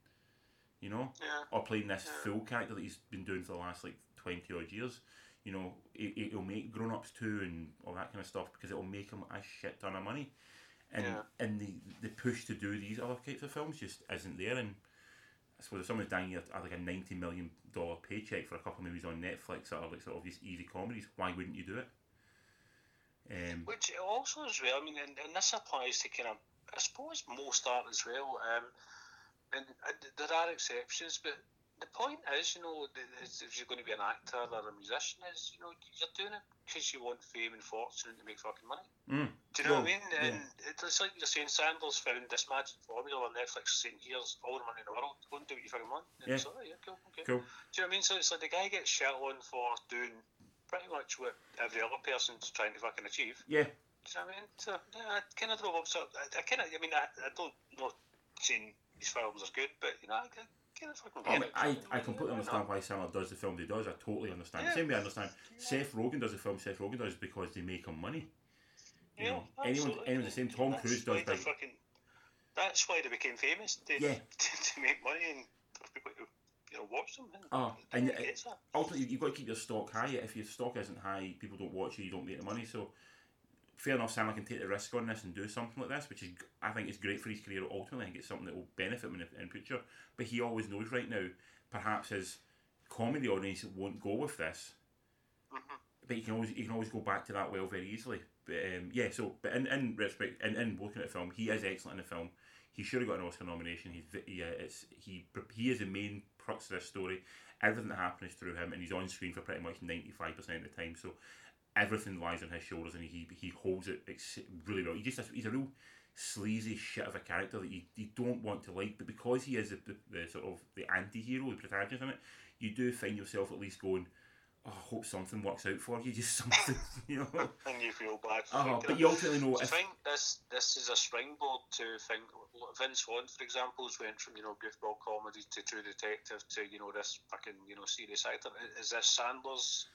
You know yeah. or playing this Yeah. full character that he's been doing for the last like 20 odd years. You know, it, it'll make grown ups too and all that kind of stuff because it'll make him a shit ton of money. And Yeah. and the, the push to do these other types of films just isn't there. And I suppose if someone's dying at like a $90 million paycheck for a couple of movies on Netflix that are like sort of just easy comedies, why wouldn't you do it? Um, Which also as well, I mean, and, and this applies to kind of, I suppose, most art as well. Um, and uh, there are exceptions, but the point is, you know, if you're going to be an actor or a musician, is you know, you're doing it because you want fame and fortune to make fucking money. mm, Do you know Well, what I mean? yeah. And it's like you're saying, Sandler's found this magic formula on Netflix, saying, "Here's all the money in the world. Go and do what you fucking want." And Yeah. like, "Oh, yeah, cool, okay. cool. Do you know what I mean? So it's like the guy gets shit on for doing pretty much what every other person's trying to fucking achieve. Yeah, Do you know what I mean? So yeah, I kind of drove up. So I, I kind of, I mean, I, I don't know saying these films are good, but you know, I, I kind of fucking I, get mean, it. I, I completely understand why Sandler does the film he does. I totally understand. Yeah. Same way I understand Seth Rogen does the film Seth Rogen does because they make him money. You Yeah, know, anyone, absolutely. anyone the same. Tom That's Cruise does fucking. That's why they became famous. To, Yeah. to, to make money and for people to you know watch. And Oh, I and it- that. ultimately you've got to keep your stock high. If your stock isn't high, people don't watch you. You don't make the money. So fair enough, Sandler can take the risk on this and do something like this, which is I think is great for his career. Ultimately, I think it's something that will benefit him in the future. But he always knows right now, perhaps his comedy audience won't go with this. Mhm. But you can always you can always go back to that well very easily. But um, yeah, so but in in retrospect, in, in looking at the film, he is excellent in the film. He should have got an Oscar nomination. He's yeah, it's he he is the main crux of this story. Everything that happens through him, and he's on screen for pretty much ninety five percent of the time. So everything lies on his shoulders, and he he holds it really well. He just he's a real sleazy shit of a character that you, you don't want to like, but because he is the, the, the sort of the anti-hero, the protagonist in it, you do find yourself at least going, oh, I hope something works out for you, just something, you know. and you feel bad. For uh-huh, thinking but you ultimately know I if think this this is a springboard to think. Vince Vaughn, for example, has went from you know goofball comedy to True Detective to you know this fucking you know serious actor. Is this Sandler's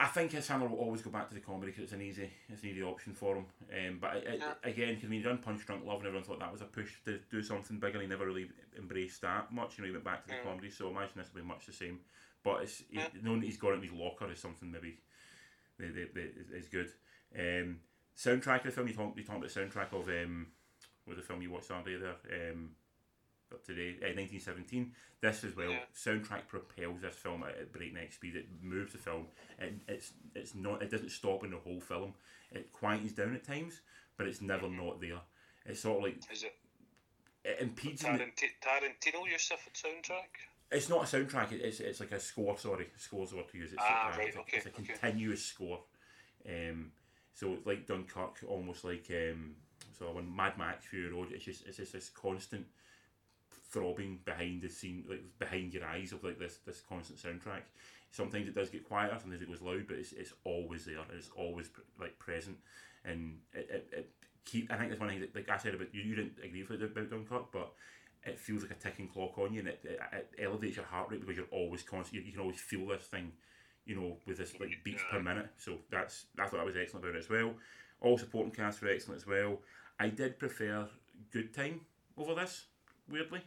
I think his Sandler will always go back to the comedy because it's an easy, it's an easy option for him. Um, but it, Yeah. again, because when he done Punch Drunk Love and everyone thought that was a push to do something bigger, he never really embraced that much. You know, he went back to the Mm. comedy. So I imagine this will be much the same. But it's he- Yeah. knowing that he's got it in his locker is something maybe that, that, that is, good. Um, soundtrack of the film you talked you talked about the soundtrack of um, what was the film you watched the other day there um, today uh, 1917 this as well Yeah. soundtrack propels this film at, at breakneck speed it moves the film and it's it's not it doesn't stop in the whole film it quietens down at times but it's never not there it's sort of like Is it it impedes. Tarant- Tarantino a soundtrack. It's not a soundtrack. It's it's like a score. Sorry, score's the word to use. It's, Ah, right, it's, a, okay, it's a okay. continuous score. Um, so it's like Dunkirk, almost like um, so when Mad Max Fury Road. It's just it's just this constant throbbing behind the scene, like behind your eyes of like this this constant soundtrack. Sometimes it does get quieter, sometimes it goes loud, but it's, it's always there. It's always like present, and it, it, it keep. I think that's one thing that, like I said about you. You didn't agree with it about Dunkirk, but it feels like a ticking clock on you, and it, it, it elevates your heart rate because you're always constant. You, you can always feel this thing, you know, with this like beats per minute. So that's I thought that was excellent about it as well. All supporting cast were excellent as well. I did prefer Good Time over this, weirdly.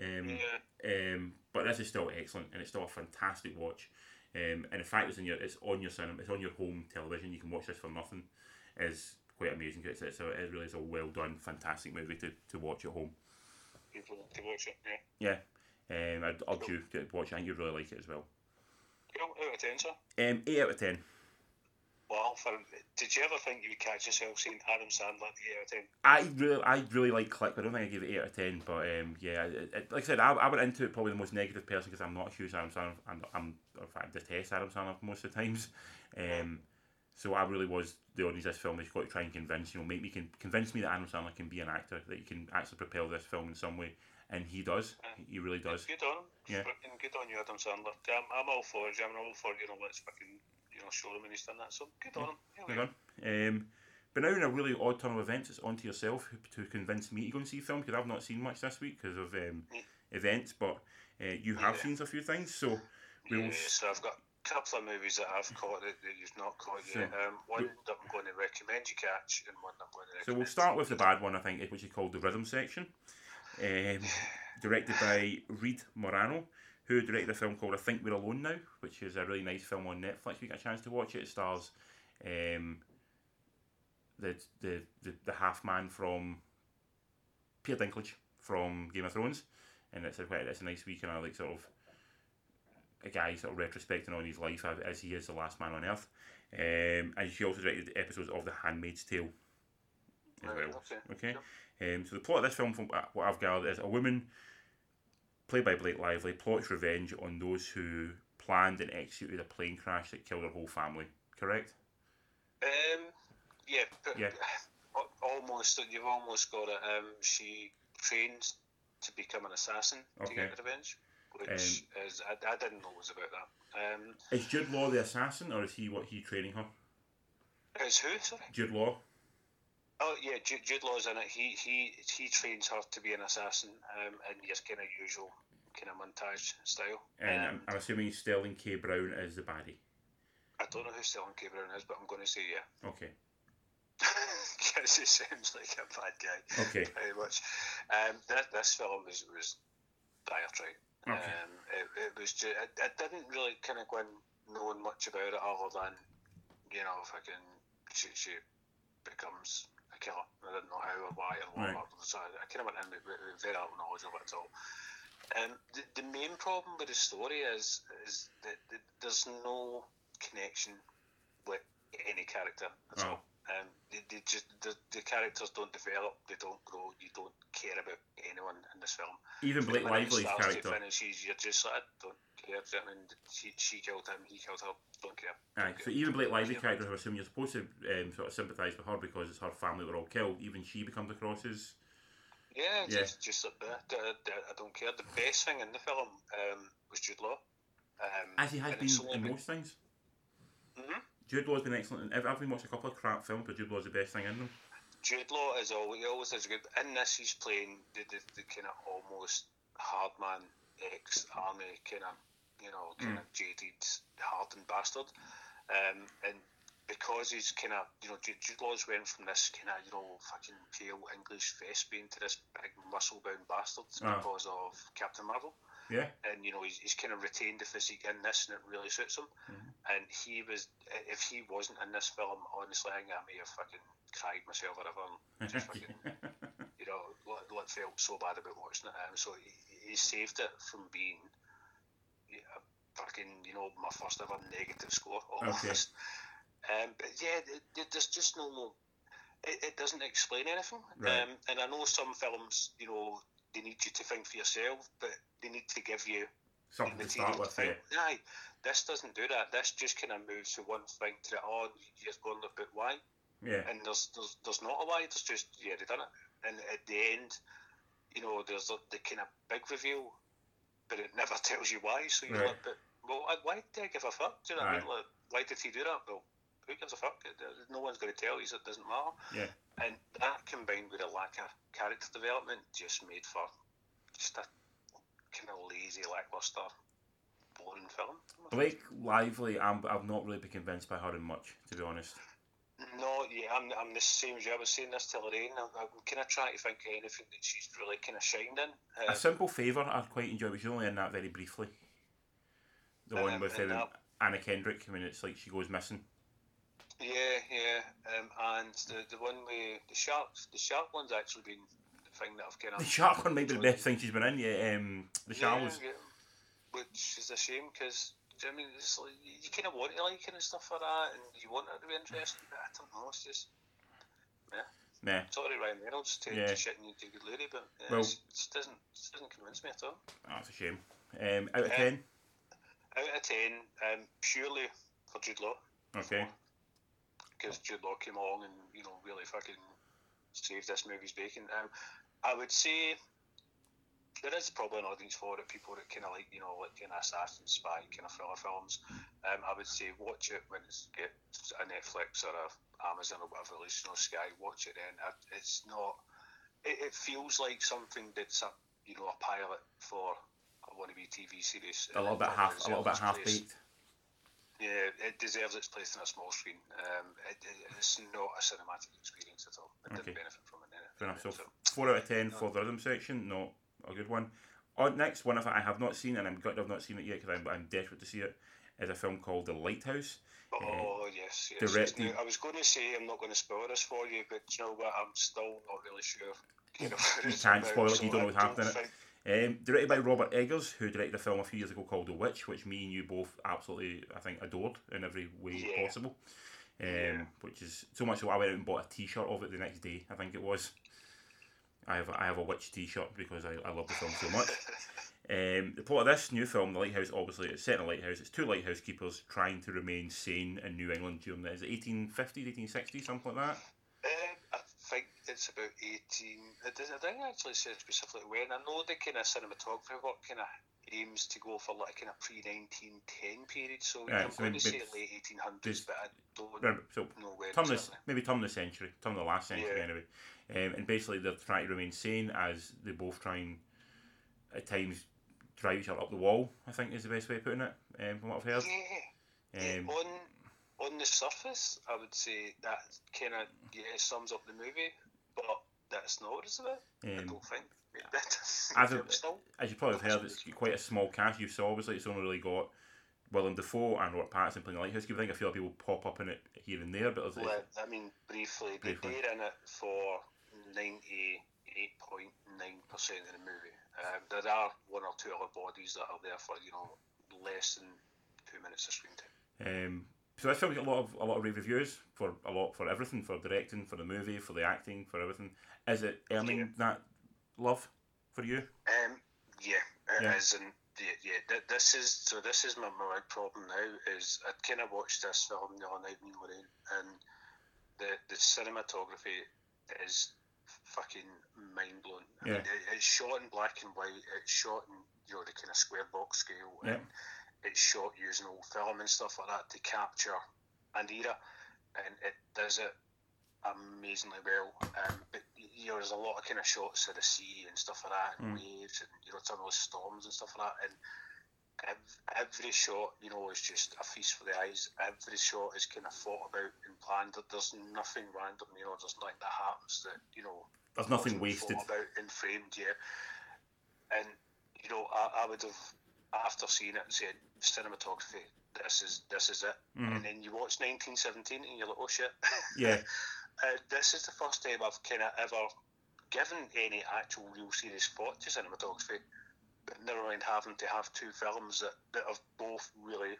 Um, Yeah. um, but this is still excellent, and it's still a fantastic watch. Um, and the fact it's in your, it's on your cinema, it's on your home television. You can watch this for nothing. Is quite amazing. It's, it's a, it really is a well done, fantastic movie to, to watch at home. People to watch it. Yeah. Yeah, um, I'd urge you to watch. it. I think you'd really like it as well. Cool. Out of ten, sir. Um, eight out of ten. Did you ever think you would catch yourself saying Adam Sandler the eight out of ten? I really, I really like Click. I don't think I gave it eight out of ten, but um, yeah, it, it, like I said, I, I went into it probably the most negative person because I'm not a huge Adam Sandler. I'm, I'm in fact detest Adam Sandler most of the times. Um, so I really was the audience of this film is got to try and convince you know make me con- convince me that Adam Sandler can be an actor that he can actually propel this film in some way, and he does. He really does. Good on him. Yeah. Good on you, Adam Sandler. I'm, I'm all for it. I'm all for you know let's fucking you know show him when he's done that. So good on him. Here we Well go. done. Um, but now in a really odd turn of events, it's on to yourself to convince me to go and see film because I've not seen much this week because of um, Mm. events. But uh, you have Yeah. seen a few things, so we will. Yeah, so I've got a couple of movies that I've caught that, that you've not caught yet. Um, one that I'm going to recommend you catch, and one that I'm going to So we'll start with the bad one, I think, which is called the Rhythm Section, um, directed by Reed Morano, who directed a film called I Think We're Alone Now, which is a really nice film on Netflix. We get a chance to watch it, it stars um, the, the the the half man from Peter Dinklage from Game of Thrones, and it's a quite it's a nice week and I like sort of a guy sort of retrospecting on his life as- he is the last man on earth. Um, and she also directed episodes of The Handmaid's Tale as well. okay. Okay. Um, so the plot of this film, from uh, what I've gathered, is a woman played by Blake Lively plots revenge on those who planned and executed a plane crash that killed her whole family. Correct? Um, yeah, but Yeah. almost. You've almost got it. Um, she trains to become an assassin to Okay. get revenge, which is I, I didn't know was about that. Um, Is Jude Law the assassin, or is he what he training her? Is who? Sorry. Jude Law. Oh yeah, Jude, Jude Law's in it. He he he trains her to be an assassin, um, in your kind of usual kind of montage style. And um, I'm, assuming Sterling K. Brown is the baddie. I don't know who Sterling K. Brown is, but I'm going to say yeah. Okay. Because he sounds like a bad guy. Okay. Very much. Um, this, this film was was dire trite. Okay. Um, it, it was just, I, I didn't really kind of go in knowing much about it other than, you know, fucking she, she becomes a killer. I didn't know how or why or what. Right. So I, I kind of went in with, very little knowledge of it at all. Um, the, the main problem with the story is is that, that there's no connection with any character at Oh. all. Um, they, they just the, the characters don't develop, they don't grow, you don't care about anyone in this film. Even Blake From when it Lively's character. finishes, you're just like, I don't I mean, she, she killed him, he killed her, don't care. Aye, Don't so care. even Blake Lively's Yeah. character, I assume you're supposed to um, sort of sympathise with her because it's her family were all killed. Even she becomes across as Yeah, Yeah. just just like that. I, I, don't care. The best thing in the film um, was Jude Law. Um, as he has been in been- most things. Mhm. Jude Law's been excellent. I've, I've been watching a couple of crap films, but Jude Law's the best thing in them. Jude Law is always, always does good. In this, he's playing the, the, the kind of almost hard man, ex army kind of, you know, kind of jaded, hardened bastard. Um, and because he's kind of, you know, Jude, Jude Law's went from this kind of, you know, fucking pale English thespian to this big muscle bound bastard Ah. because of Captain Marvel. Yeah. and you know he's, he's kind of retained the physique in this, and it really suits him. And he was, if he wasn't in this film, honestly, I think I may have fucking cried myself or whatever. and Just fucking, you know, felt so bad about watching it. Um, so he, he saved it from being fucking, you know, my first ever negative score almost. Um, but yeah, th- th- there's just no. it, it doesn't explain anything. Right. Um, and I know some films, you know, they need you to think for yourself, but they need to give you Something to start with, think. yeah. Aye, this doesn't do that. This just kind of moves from one thing to the other. You just go and look at why, Yeah. and there's there's there's not a why. There's just yeah they done it, and at the end, you know, there's the, the kind of big reveal, but it never tells you why. So you're Right. like, but well, why- why did I give a fuck? Do you know what I mean? Like, why did he do that? Well, who gives a fuck? No one's going to tell you. So it doesn't matter. Yeah. And that combined with a lack of character development just made for just a kind of lazy, lackluster, boring film. Blake Lively, I'm, I've not really been convinced by her in much, to be honest. No, yeah, I'm, I'm the same as you. I was saying this to Lorraine. I'm, I'm kind of trying to think of anything that she's really kind of shined in. A Uh, Simple Favour I quite enjoy, but she's only in that very briefly. The one Um, with um, Anna Kendrick, I mean, it's like she goes missing. yeah, yeah. Um, and the the one with the sharks, the shark one's actually been the thing that I've kind of. The Shark one might be the best thing she's been in, yeah. Um, the Shallows. Yeah, yeah. Which is a shame because I mean, it's like, you kind of want to like it and stuff like that, and you want it to be interesting, but I don't know. It's just yeah. Nah. sorry, Ryan Reynolds, to, Yeah. to shitting you to good lady, but uh, Well- it's- it just doesn't just doesn't convince me at all. Oh, that's a shame. Um, out of Yeah. 10? Out of ten, um, purely for Jude Law. Okay. because Jude Law came along and you know really fucking saved this movie's bacon. Um, I would say there is probably an audience for it. People that kind of like you know like kind of assassin spy kind of thriller films. Um, I would say watch it when it's get a Netflix or a Amazon or whatever release, you know Sky. Watch it then. It's not. It, it feels like something that's a you know a pilot for wannabe TV series. A little bit uh, half, a little bit half baked. Yeah, it deserves its place on a small screen. Um, it, it, it's not a cinematic experience at all. It Okay. didn't benefit from it. Fair enough. So, So, four out of ten for the rhythm section. Not a good one. On next one, if I have not seen, and I'm glad I've not seen it yet because I'm, I'm desperate to see it, is a film called The Lighthouse. Uh, oh yes, yes. yes. directed- Now, I was going to say I'm not going to spoil this for you, but you know what? I'm still not really sure. You, know, You can't spoil it, so you don't know what's happening it. think- Um, directed by Robert Eggers, who directed a film a few years ago called The Witch, which me and you both absolutely, I think, adored in every way Yeah. possible. Um, Yeah. Which is so much so I went out and bought a T-shirt of it the next day. I think it was. I have I have a Witch T-shirt because I, I love the film so much. Um, the plot of this new film, The Lighthouse, obviously it's set in a lighthouse. It's two lighthouse keepers trying to remain sane in New England during the is it 1850s, 1860s, something like that. It's about 18. It does- I think it actually says specifically when. I know the kind of cinematography work kind of aims to go for like kind of pre 1910 period, so Right, I'm so going to say late 1800s, this- but I don't so know when. turn this maybe turn the century, turn the last century Yeah. anyway. Um, and basically they're trying to remain sane as they both try and at times drive each other up the wall. I think is the best way of putting it. Um, from what I've heard. Yeah. yeah, Um, on on the surface, I would say that kind of yeah sums up the movie, but that's not what it's about. I Um, don't think. as a- as you probably have heard, it's quite a small cast. You saw obviously it's only really got Willem Dafoe and Robert Pattinson playing the lighthouse keeper. I think a few other people pop up in it here and there, but well, I mean, briefly, Briefly. they're in it for ninety-eight point nine percent of the movie. Um, there are one or two other bodies that are there for you know less than two minutes of screen time. Um, so this film got a lot of a lot of rave reviews for a lot for everything, for directing, for the movie, for the acting, for everything. Is it earning Yeah. that love for you? Um, yeah, it Yeah. is, and yeah, yeah. th- This is so. This is my, my big problem now. Is I kind of watched this film the other night, and Lorraine, and the the cinematography is fucking mind blowing. I Yeah. mean, it, it's shot in black and white. It's shot in you know the kind of square box scale, Yeah. and it's shot using old film and stuff like that to capture an era, and it does it amazingly well. Um, but you know, there's a lot of kind of shots of the sea and stuff like that, and Mm. waves, and you know, tunnels, storms and stuff like that. And every shot, you know, is just a feast for the eyes. Every shot is kind of thought about and planned. There- There's nothing random, you know. There's nothing that happens that you know. There's nothing wasted. thought about and framed, yeah. And you know, I, I would have after seeing it and said cinematography. This is this is it. Mhm. And then you watch 1917 and you're like, oh shit. Yeah, Uh, this is the first time I've kind of ever given any actual real serious thought to cinematography, but never mind having to have two films that, that have both really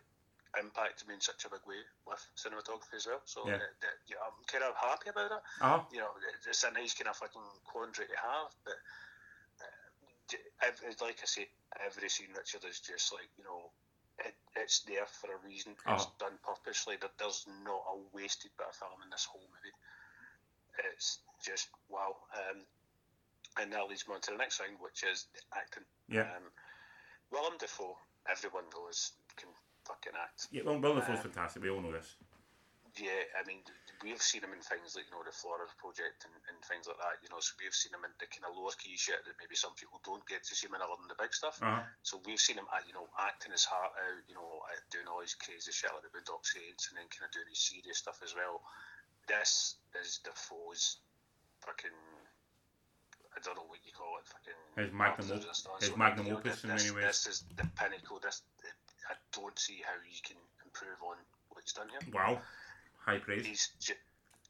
impacted me in such a big way with cinematography as well. So Yeah. uh, that- yeah, I'm kind of happy about it. Uh-huh. You know, it- it's a nice kind of fucking quandary to have, but j- ev- it's like I say, every scene, Richard, is just like you know, it, it's there for a reason. It's Uh-huh. done purposely. That there's not a wasted bit of film in this whole movie. It's just wow. Um, and that leads me on to the next thing, which is acting. Yeah. Um, Willem Dafoe, everyone knows can fucking act. Yeah, well, Willem Dafoe's Um, fantastic. We all know this. Yeah, I mean, we've seen him in things like, you know, the Florida Project and, and things like that, you know, so we've seen him in the kind of lower key shit that maybe some people don't get to see him in other than the big stuff. Uh-huh. So we've seen him, uh, you know, acting his heart out, you know, uh, doing all his crazy shit like the Boondock Saints and then kind of doing his serious stuff as well. This is Dafoe's fucking, I don't know what you call it, fucking. His magnum op- his So, magnum you know, opus in this, many ways. This is the pinnacle. This, I don't see how you can improve on what he's done here Wow. High praise. he's ju-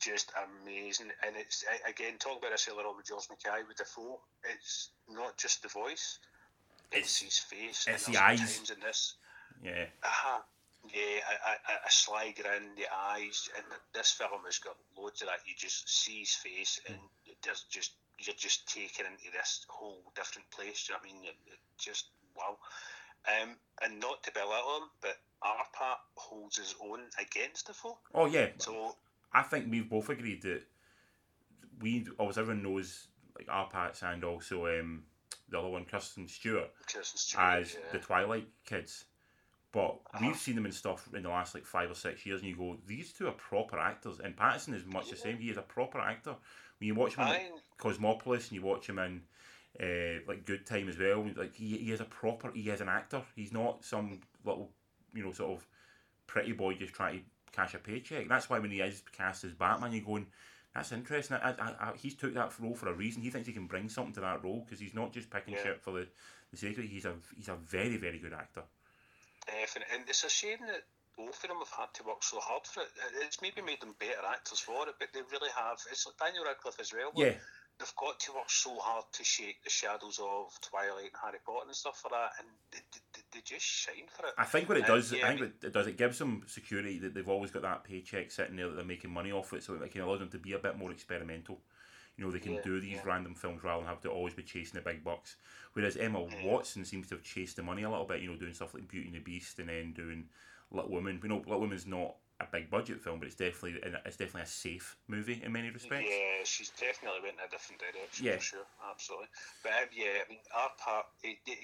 just amazing. And it's again talking about this earlier on with George Mackay with Dafoe. It's not just the voice; it's, It's- his face. it's and the eyes. In this, Yeah. uh yeah, a, a, a sly grin, the eyes, and this film has got loads of that. You just see his face, and there's just you're just taken into this whole different place. Do you know what I mean? It, it just wow. Um, and not to belittle him, but Arpat holds his own against Dafoe. Oh yeah. So I think we've both agreed that we always everyone knows like Arpats and also um, the other one, Kirsten Stewart, Kirsten Stewart, as yeah. the Twilight kids. But Uh-huh. we've seen them in stuff in the last like five or six years, and you go, these two are proper actors. And Patterson is much the same. He is a proper actor. When you watch him in like, Cosmopolis and you watch him in uh, like Good Time as well, like he, he is a proper, he is an actor. He's not some little, you know, sort of pretty boy just trying to cash a paycheck. That's why when he is cast as Batman, you're going, that's interesting. I, I, I, he's took that role for a reason. He thinks he can bring something to that role because he's not just picking Yeah. shit for the, the sake of it. He's a he's a very very good actor. Definitely, and it's a shame that both of them have had to work so hard for it. It's maybe made them better actors for it, but they really have. It's like Daniel Radcliffe as well. Yeah, they've got to work so hard to shake the shadows of Twilight and Harry Potter and stuff for that, and they, they, they just shine for it. I think what it Uh, does, yeah, I I think mean- what it does, it gives them security that they've always got that paycheck sitting there that they're making money off it, so it can allow them to be a bit more experimental. You know, they can Yeah, do these yeah. random films rather than have to always be chasing the big bucks. Whereas Emma. Watson seems to have chased the money a little bit, you know, doing stuff like Beauty and the Beast and then doing Little Women. You know Little Women's not a big budget film, but it's definitely it's definitely a safe movie in many respects. Yeah, she's definitely went in a different direction Yeah. for sure, absolutely. But um, yeah, I mean, our part, it, it,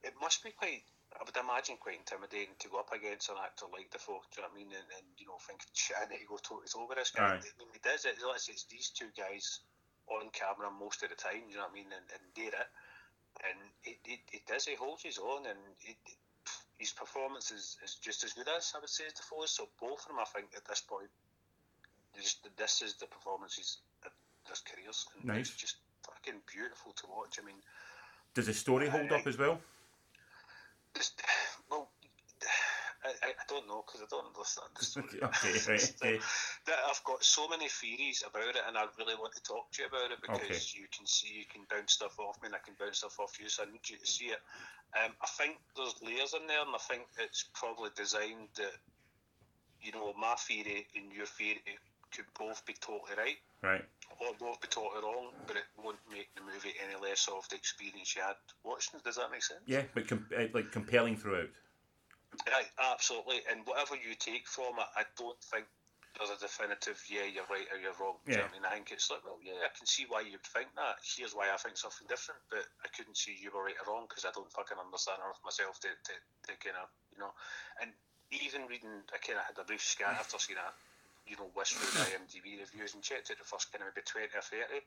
it must be quite, I would imagine, quite intimidating to go up against an actor like Dafoe. Do you know what I mean? And, and you know, think, shit, I need to go toe to toe with this guy. Aye. I mean, he does it. Say it's these two guys on camera most of the time. You know what I mean? And, and they're it. And it, it, it does. He holds his own, and it, it, his performance is, is just as good as I would say as Dafoe's. So both of them, I think, at this point, just this is the performances of their careers. And Nice. It's just fucking beautiful to watch. I mean, Does the story hold Aye. up as well? just, well, I, I don't know because I don't understand the story. okay, right. Okay. that I've got so many theories about it, and I really want to talk to you about it because you can see, you can bounce stuff off me, and I can bounce stuff off you. So I need you to see it. Um, I think there's layers in there, and I think it's probably designed that you know my theory and your theory could both be totally right Right. or both be totally wrong, but it won't make the movie any less of the experience you had watching it. Does that make sense? Yeah, but com- uh, like compelling throughout. Right, absolutely. And whatever you take from it, I don't think there's a definitive, yeah, you're right or you're wrong. Do you know Yeah. I mean? I think it's like, well, yeah, I can see why you'd think that. Here's why I think something different, but I couldn't see you were right or wrong because I don't fucking understand enough myself to, to, to kind of, you know. And even reading, I kind of had a brief scan after seeing that, you know, whisk through the IMDb reviews and checked out the first kind of maybe 20 or 30,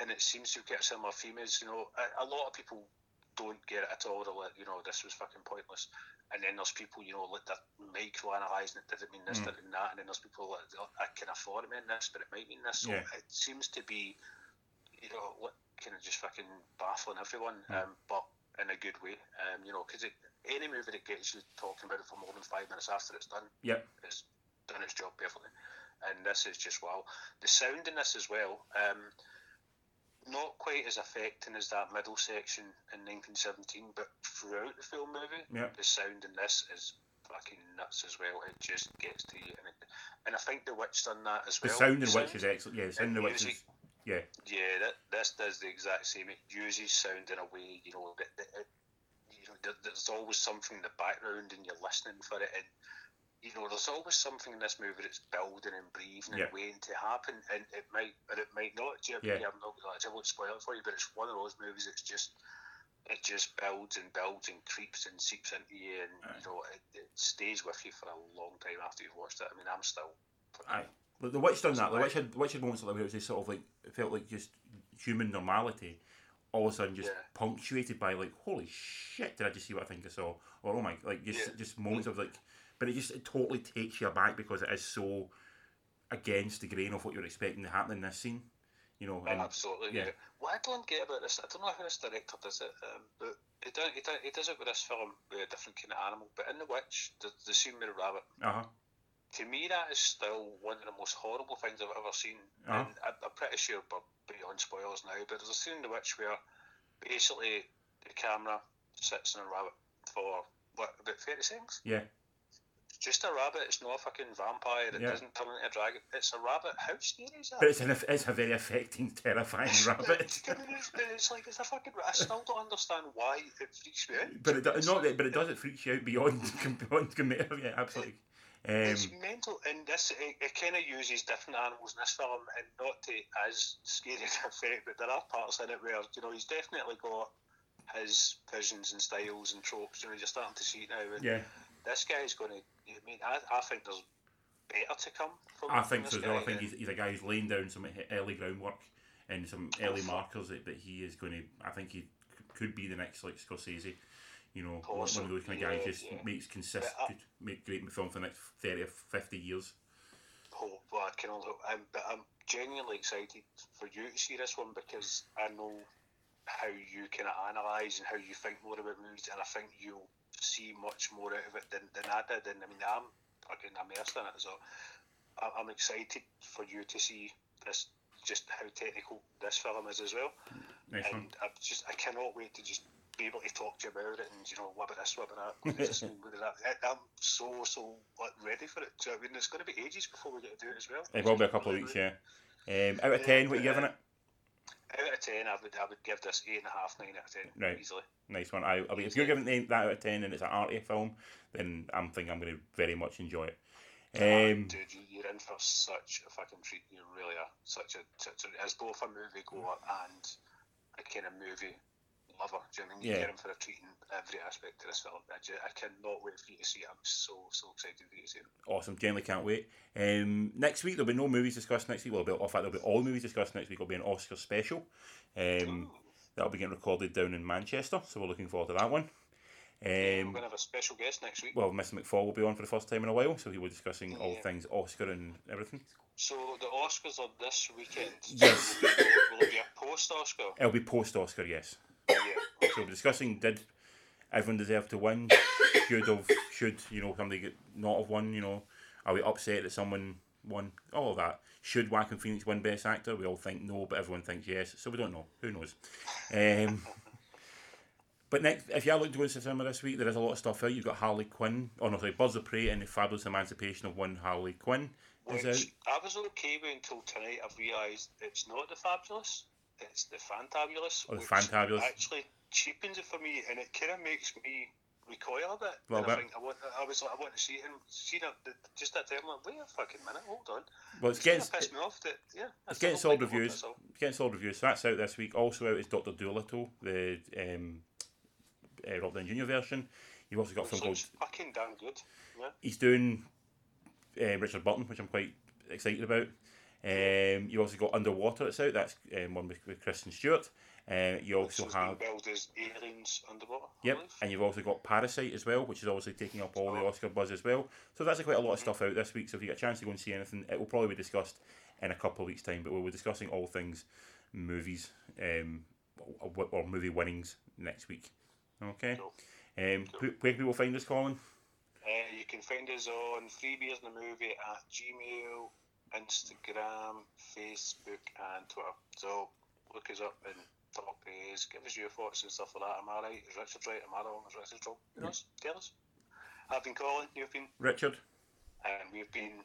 and it seems to get similar themes. You know, a, a lot of people don't get it at all. They're like, you know, this was fucking pointless. And then there's people, you know, like that micro analysing it. Did it mean this? Mm. Did it mean that? And then there's people that oh, I of thought it meant this, but it might mean this. So Yeah. it seems to be, you know, what kind of just fucking baffling everyone, Mm. um, but in a good way. Um, you know, because any movie that gets you talking about it for more than five minutes after it's done Yep. has done its job perfectly. And this is just wow. The sound in this as well, um, not quite as affecting as that middle section in 1917, but throughout the film movie, Yep. the sound in this is fucking nuts as well. It just gets to you, and, it, and I think The Witch done that as well. The well. sound in The Witch is excellent. Yeah, the sound in which music. is yeah. Yeah, that, this does the exact same. It uses sound in a way, you know, that, that it, you know, there, there's always something in the background, and you're listening for it, and you know, there's always something in this movie that's building and breathing Yeah. and waiting to happen, and it might, but it might not. Do you know what I mean? Yeah. I'm not, I won't spoil it for you, but it's one of those movies that's just. It just builds and builds and creeps and seeps into you, and Aye. you know it, it stays with you for a long time after you've watched it. I mean, I'm still. Aye. But the witch done that. The witch had the witch had moments like where it was just sort of like it felt like just human normality, all of a sudden just Yeah. punctuated by like holy shit, did I just see what I think I saw? Or oh my, like just Yeah. just moments of like, but it just it totally takes you aback because it is so against the grain of what you're expecting to happen in this scene. You know, and Absolutely, yeah. yeah. What I don't get about this, I don't know how this director does it, um, but he, do, he, do, he does it with this film with a different kind of animal. But in The Witch, the, the scene with the rabbit, uh huh, to me, that is still one of the most horrible things I've ever seen. Uh-huh. And I, I'm pretty sure we're beyond spoilers now, but there's a scene in The Witch where basically the camera sits on a rabbit for, what, about 30 seconds? yeah, Just a rabbit, it's not a fucking vampire, it Yeah. doesn't turn into a dragon. It's a rabbit. How scary is that? but it's an it's a very affecting, terrifying rabbit. It's, it's like it's a fucking. I still don't understand why it freaks me out. But it It's not like- but it does. It freaks you out beyond beyond. Yeah, absolutely. Um, It's mental, and this it, it kind of uses different animals in this film, and not to as scary an effect, but there are parts in it where you know he's definitely got his visions and styles and tropes. You know, you're starting to see it now, and yeah, this guy's going to. I mean, I, I think there's better to come from. I think so as well. I think he's, he's a guy who's laying down some early groundwork and some early markers that, that he is going to. I think he could be the next like Scorsese. You know, one- one of those kind of guys Yeah, just yeah. makes consistent, But uh, make great film for the next thirty or fifty years. Oh, well, I can only, I'm, but I'm genuinely excited for you to see this one because I know how you kind of analyse and how you think more about movies, and I think you'll see much more out of it than, than I did. And I mean, I'm fucking immersed in it, so I'm excited for you to see this, just how technical this film is as well. Nice. And I just, I cannot wait to just be able to talk to you about it and you know what about this, what about that, what about this, what about that. I'm so so like, ready for it. Do you know what I mean, it's going to be ages before we get to do it as well. It will be a couple of weeks, yeah. Um, out of ten, what are you giving it? Out of ten, I would I would give this eight and a half, nine out of ten, Right. easily. Nice one. I, I mean, if you're giving that out of ten and it's an arty film, then I'm thinking I'm going to very much enjoy it. Um, Dude, you, you're in for such a fucking treat. You really are. Such a, such a as both a movie goer and a kind of movie lover. Do you know what I mean? Yeah. You're in for a treat in every aspect of this film. I, ju- I cannot wait for you to see it. I'm so so excited for you to see it. Awesome, generally can't wait. Um, next week there'll be no movies discussed next week. Well, there'll in fact, there'll be all movies discussed next week. It'll be an Oscar special. Um, that'll be getting recorded down in Manchester, so we're looking forward to that one. We're Um, going to have a special guest next week. well, Mr. McFall will be on for the first time in a while, so he will be discussing all things Oscar and everything. So the Oscars are this weekend. Yes. Will, will it be a post Oscar? It'll be post Oscar, yes. So we're discussing did everyone deserve to win? Should have should you know somebody get not have won? You know, are we upset that someone won? All of that. Should Joaquin Phoenix win Best Actor? We all think no, but everyone thinks yes. So we don't know. Who knows? Um, but next, if you are looking to go into cinema this week, there is a lot of stuff out. You've got Harley Quinn. Oh no, sorry, Birds of Prey and the Fabulous Emancipation of One Harley Quinn is out. I was okay with until tonight. I've realised it's not the fabulous, it's the fantabulous. Oh, the Fantabulous. Actually cheapens it for me, and it kind of makes me recoil a bit. Well, and I think I want, I was like, I want to see it, and see that just that time. I'm like, wait a fucking minute, hold on. Well, it's It's getting pissed me off that yeah. it's getting solid reviews. It's getting solid reviews. So that's out this week. Also out is Doctor Dolittle, the um, uh, Rob Downey Jr. version. You've also got a film called fucking damn good. Yeah. he's doing uh, Richard Burton, which I'm quite excited about. Um, you also got Underwater that's out. That's um, one with, with Kristen Stewart. Uh, you also Which has been have as aliens underwater. Yep, and you've also got Parasite as well, which is obviously taking up all the Oscar buzz as well. So that's quite a lot of stuff out this week. So if you get a chance to go and see anything, it will probably be discussed in a couple of weeks' time. But we'll be discussing all things movies um, or, movie winnings next week. Okay. Cool. Um, wh- Where can people find us, Colin? Uh, you can find us on Freebeers in the Movie at Gmail, Instagram, Facebook, and Twitter. So look us up and talk to us, give us your thoughts and stuff like that. Am I right? Is Richard right? Am I wrong? Is Richard wrong? Who knows? Tell us. I've been calling. you've been Richard. and we've been